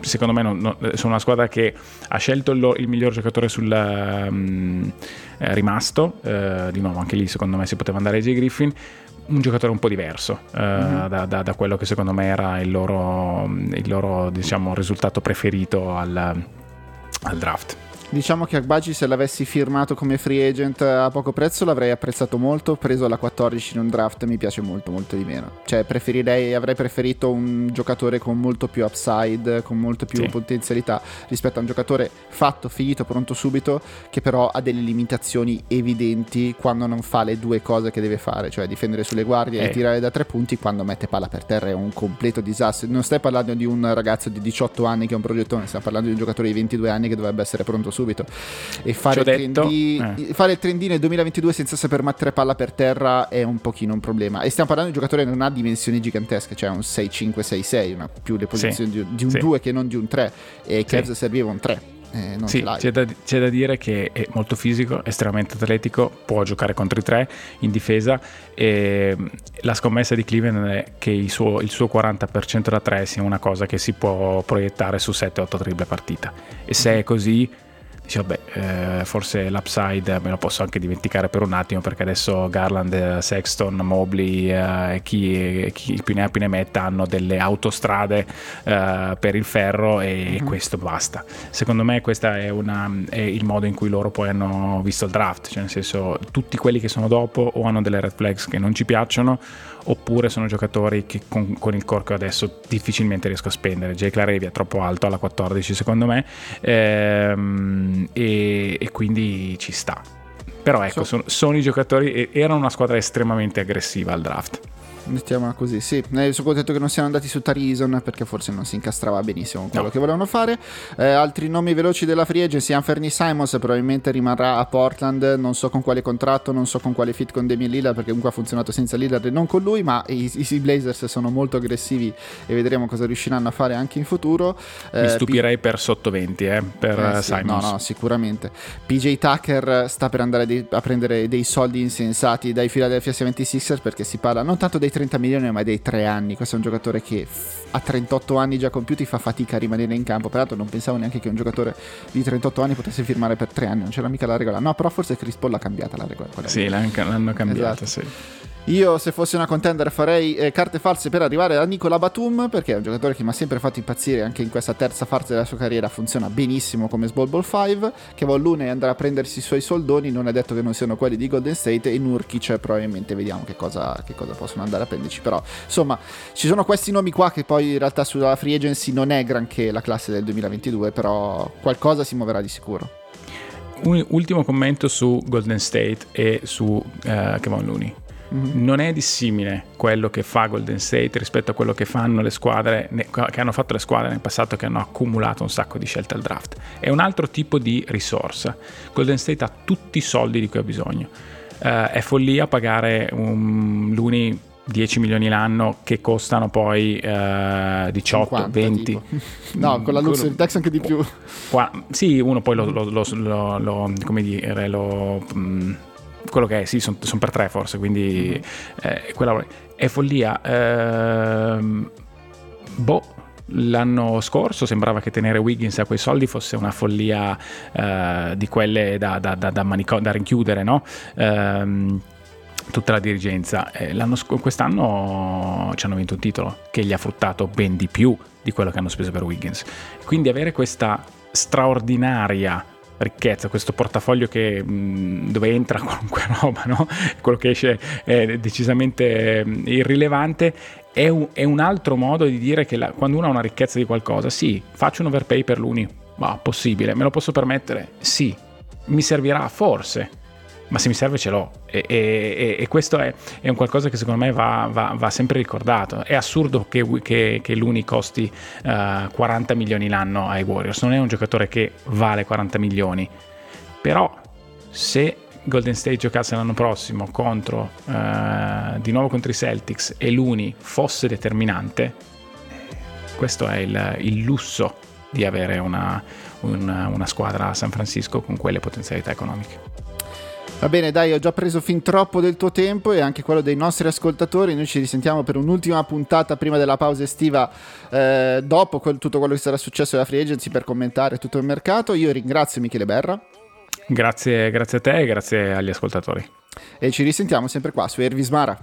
secondo me non, non, sono una squadra che ha scelto il, il miglior giocatore sul um, eh, rimasto eh, di nuovo anche lì secondo me si poteva andare a J. Griffin un giocatore un po' diverso uh, mm-hmm. da, da, da, quello che secondo me era il loro, il loro diciamo, risultato preferito al, al draft. Diciamo che Agbaji se l'avessi firmato come free agent a poco prezzo l'avrei apprezzato molto, preso alla 14 in un draft mi piace molto molto di meno. Cioè preferirei, avrei preferito un giocatore con molto più upside, con molto più sì. potenzialità rispetto a un giocatore fatto, finito, pronto subito, che però ha delle limitazioni evidenti quando non fa le due cose che deve fare, cioè difendere sulle guardie eh. e tirare da tre punti quando mette palla per terra è un completo disastro. Non stai parlando di un ragazzo di 18 anni che è un progettone, stiamo parlando di un giocatore di 22 anni che dovrebbe essere pronto subito. E fare, il, trendi, eh. fare il trendino nel 2022 senza saper mettere palla per terra è un pochino un problema. E stiamo parlando di un giocatore che non ha dimensioni gigantesche, cioè un 6-5-6-6, una, più le posizioni sì. di, un sì. 2 che non di un 3. E Cavs sì. serviva un 3. Eh, sì, c'è da, c'è da, dire che è molto fisico, estremamente atletico, può giocare contro i tre in difesa e la scommessa di Cleveland è che il suo, il suo 40% da 3 sia una cosa che si può proiettare su 7-8 triple partita e se è così dice vabbè eh, forse l'upside me lo posso anche dimenticare per un attimo perché adesso Garland, Sexton, Mobley e eh, chi, chi, più ne ha più ne metta hanno delle autostrade eh, per il ferro e mm-hmm. questo basta secondo me questo è, è, il modo in cui loro poi hanno visto il draft cioè nel senso tutti quelli che sono dopo o hanno delle red flags che non ci piacciono oppure sono giocatori che con, con il ho adesso difficilmente riesco a spendere. Jake Larevi è troppo alto alla 14 secondo me ehm, e, e quindi ci sta. Però ecco, sono, sono i giocatori, erano una squadra estremamente aggressiva al draft mettiamola così. Sì, eh, sono contento che non siano andati su Tarison perché forse non si incastrava benissimo con quello no. che volevano fare. Eh, altri nomi veloci della free agency, Anferni Simons probabilmente rimarrà a Portland, non so con quale contratto, non so con quale fit con Demi Lillard perché comunque ha funzionato senza Lillard e non con lui, ma i, i Blazers sono molto aggressivi e vedremo cosa riusciranno a fare anche in futuro. Eh, Mi stupirei P- per sotto 20 eh, per eh, sì, Simons. No, no, sicuramente. PJ Tucker sta per andare dei, a prendere dei soldi insensati dai Philadelphia 76ers perché si parla non tanto dei 30 milioni ma dei 3 anni. Questo è un giocatore che a 38 anni già compiuti fa fatica a rimanere in campo. Peraltro non pensavo neanche che un giocatore di 38 anni potesse firmare per 3 anni, non c'era mica la regola. No, però forse Chris Paul l'ha cambiata la regola. Sì, l'hanno cambiata, esatto. sì. Io se fossi una contender farei eh, carte false per arrivare a Nicola Batum perché è un giocatore che mi ha sempre fatto impazzire anche in questa terza fase della sua carriera. Funziona benissimo come Small Ball 5 che Vollune andrà a prendersi i suoi soldoni. Non è detto che non siano quelli di Golden State e Nurkic probabilmente vediamo che cosa, che cosa possono andare a prenderci. Però insomma ci sono questi nomi qua che poi in realtà sulla free agency non è granché la classe del 2022 però qualcosa si muoverà di sicuro. Un ultimo commento su Golden State e su uh, Kevin Looney Mm-hmm. Non è dissimile quello che fa Golden State rispetto a quello che fanno le squadre che hanno fatto le squadre nel passato che hanno accumulato un sacco di scelte al draft. È un altro tipo di risorsa. Golden State ha tutti i soldi di cui ha bisogno. Uh, è follia pagare un Luni 10 milioni l'anno che costano poi uh, 18, 50, 20. Tipo. no, con la luxury tax anche di più. Qua, sì, uno poi lo, lo, lo, lo come dire, lo... Quello che è, sì, sono son per tre forse, quindi eh, quella è follia. Ehm, boh. L'anno scorso sembrava che tenere Wiggins a quei soldi fosse una follia eh, di quelle da, da, da, da, manico- da rinchiudere, no? Ehm, tutta la dirigenza. Eh, sc- quest'anno ci hanno vinto un titolo che gli ha fruttato ben di più di quello che hanno speso per Wiggins. Quindi avere questa straordinaria ricchezza, questo portafoglio che, dove entra qualunque roba, no? quello che esce è decisamente irrilevante, è un, è un, altro modo di dire che la, quando uno ha una ricchezza di qualcosa, sì, faccio un overpay per l'uni, ma possibile, me lo posso permettere? Sì, mi servirà forse, ma se mi serve ce l'ho e, e, e questo è, è, un qualcosa che secondo me va, va, va sempre ricordato. È assurdo che, che, che l'Uni costi uh, eh, 40 milioni l'anno ai Warriors, non è un giocatore che vale 40 milioni, però se Golden State giocasse l'anno prossimo contro, uh, di nuovo contro i Celtics e l'Uni fosse determinante, questo è il, il lusso di avere una, una, una squadra a San Francisco con quelle potenzialità economiche. Va bene, dai, ho già preso fin troppo del tuo tempo e anche quello dei nostri ascoltatori. Noi ci risentiamo per un'ultima puntata prima della pausa estiva, eh, dopo quel, tutto quello che sarà successo alla Free Agency per commentare tutto il mercato. Io ringrazio Michele Berra. Grazie, grazie a te e grazie agli ascoltatori. E ci risentiamo sempre qua su Ervismara.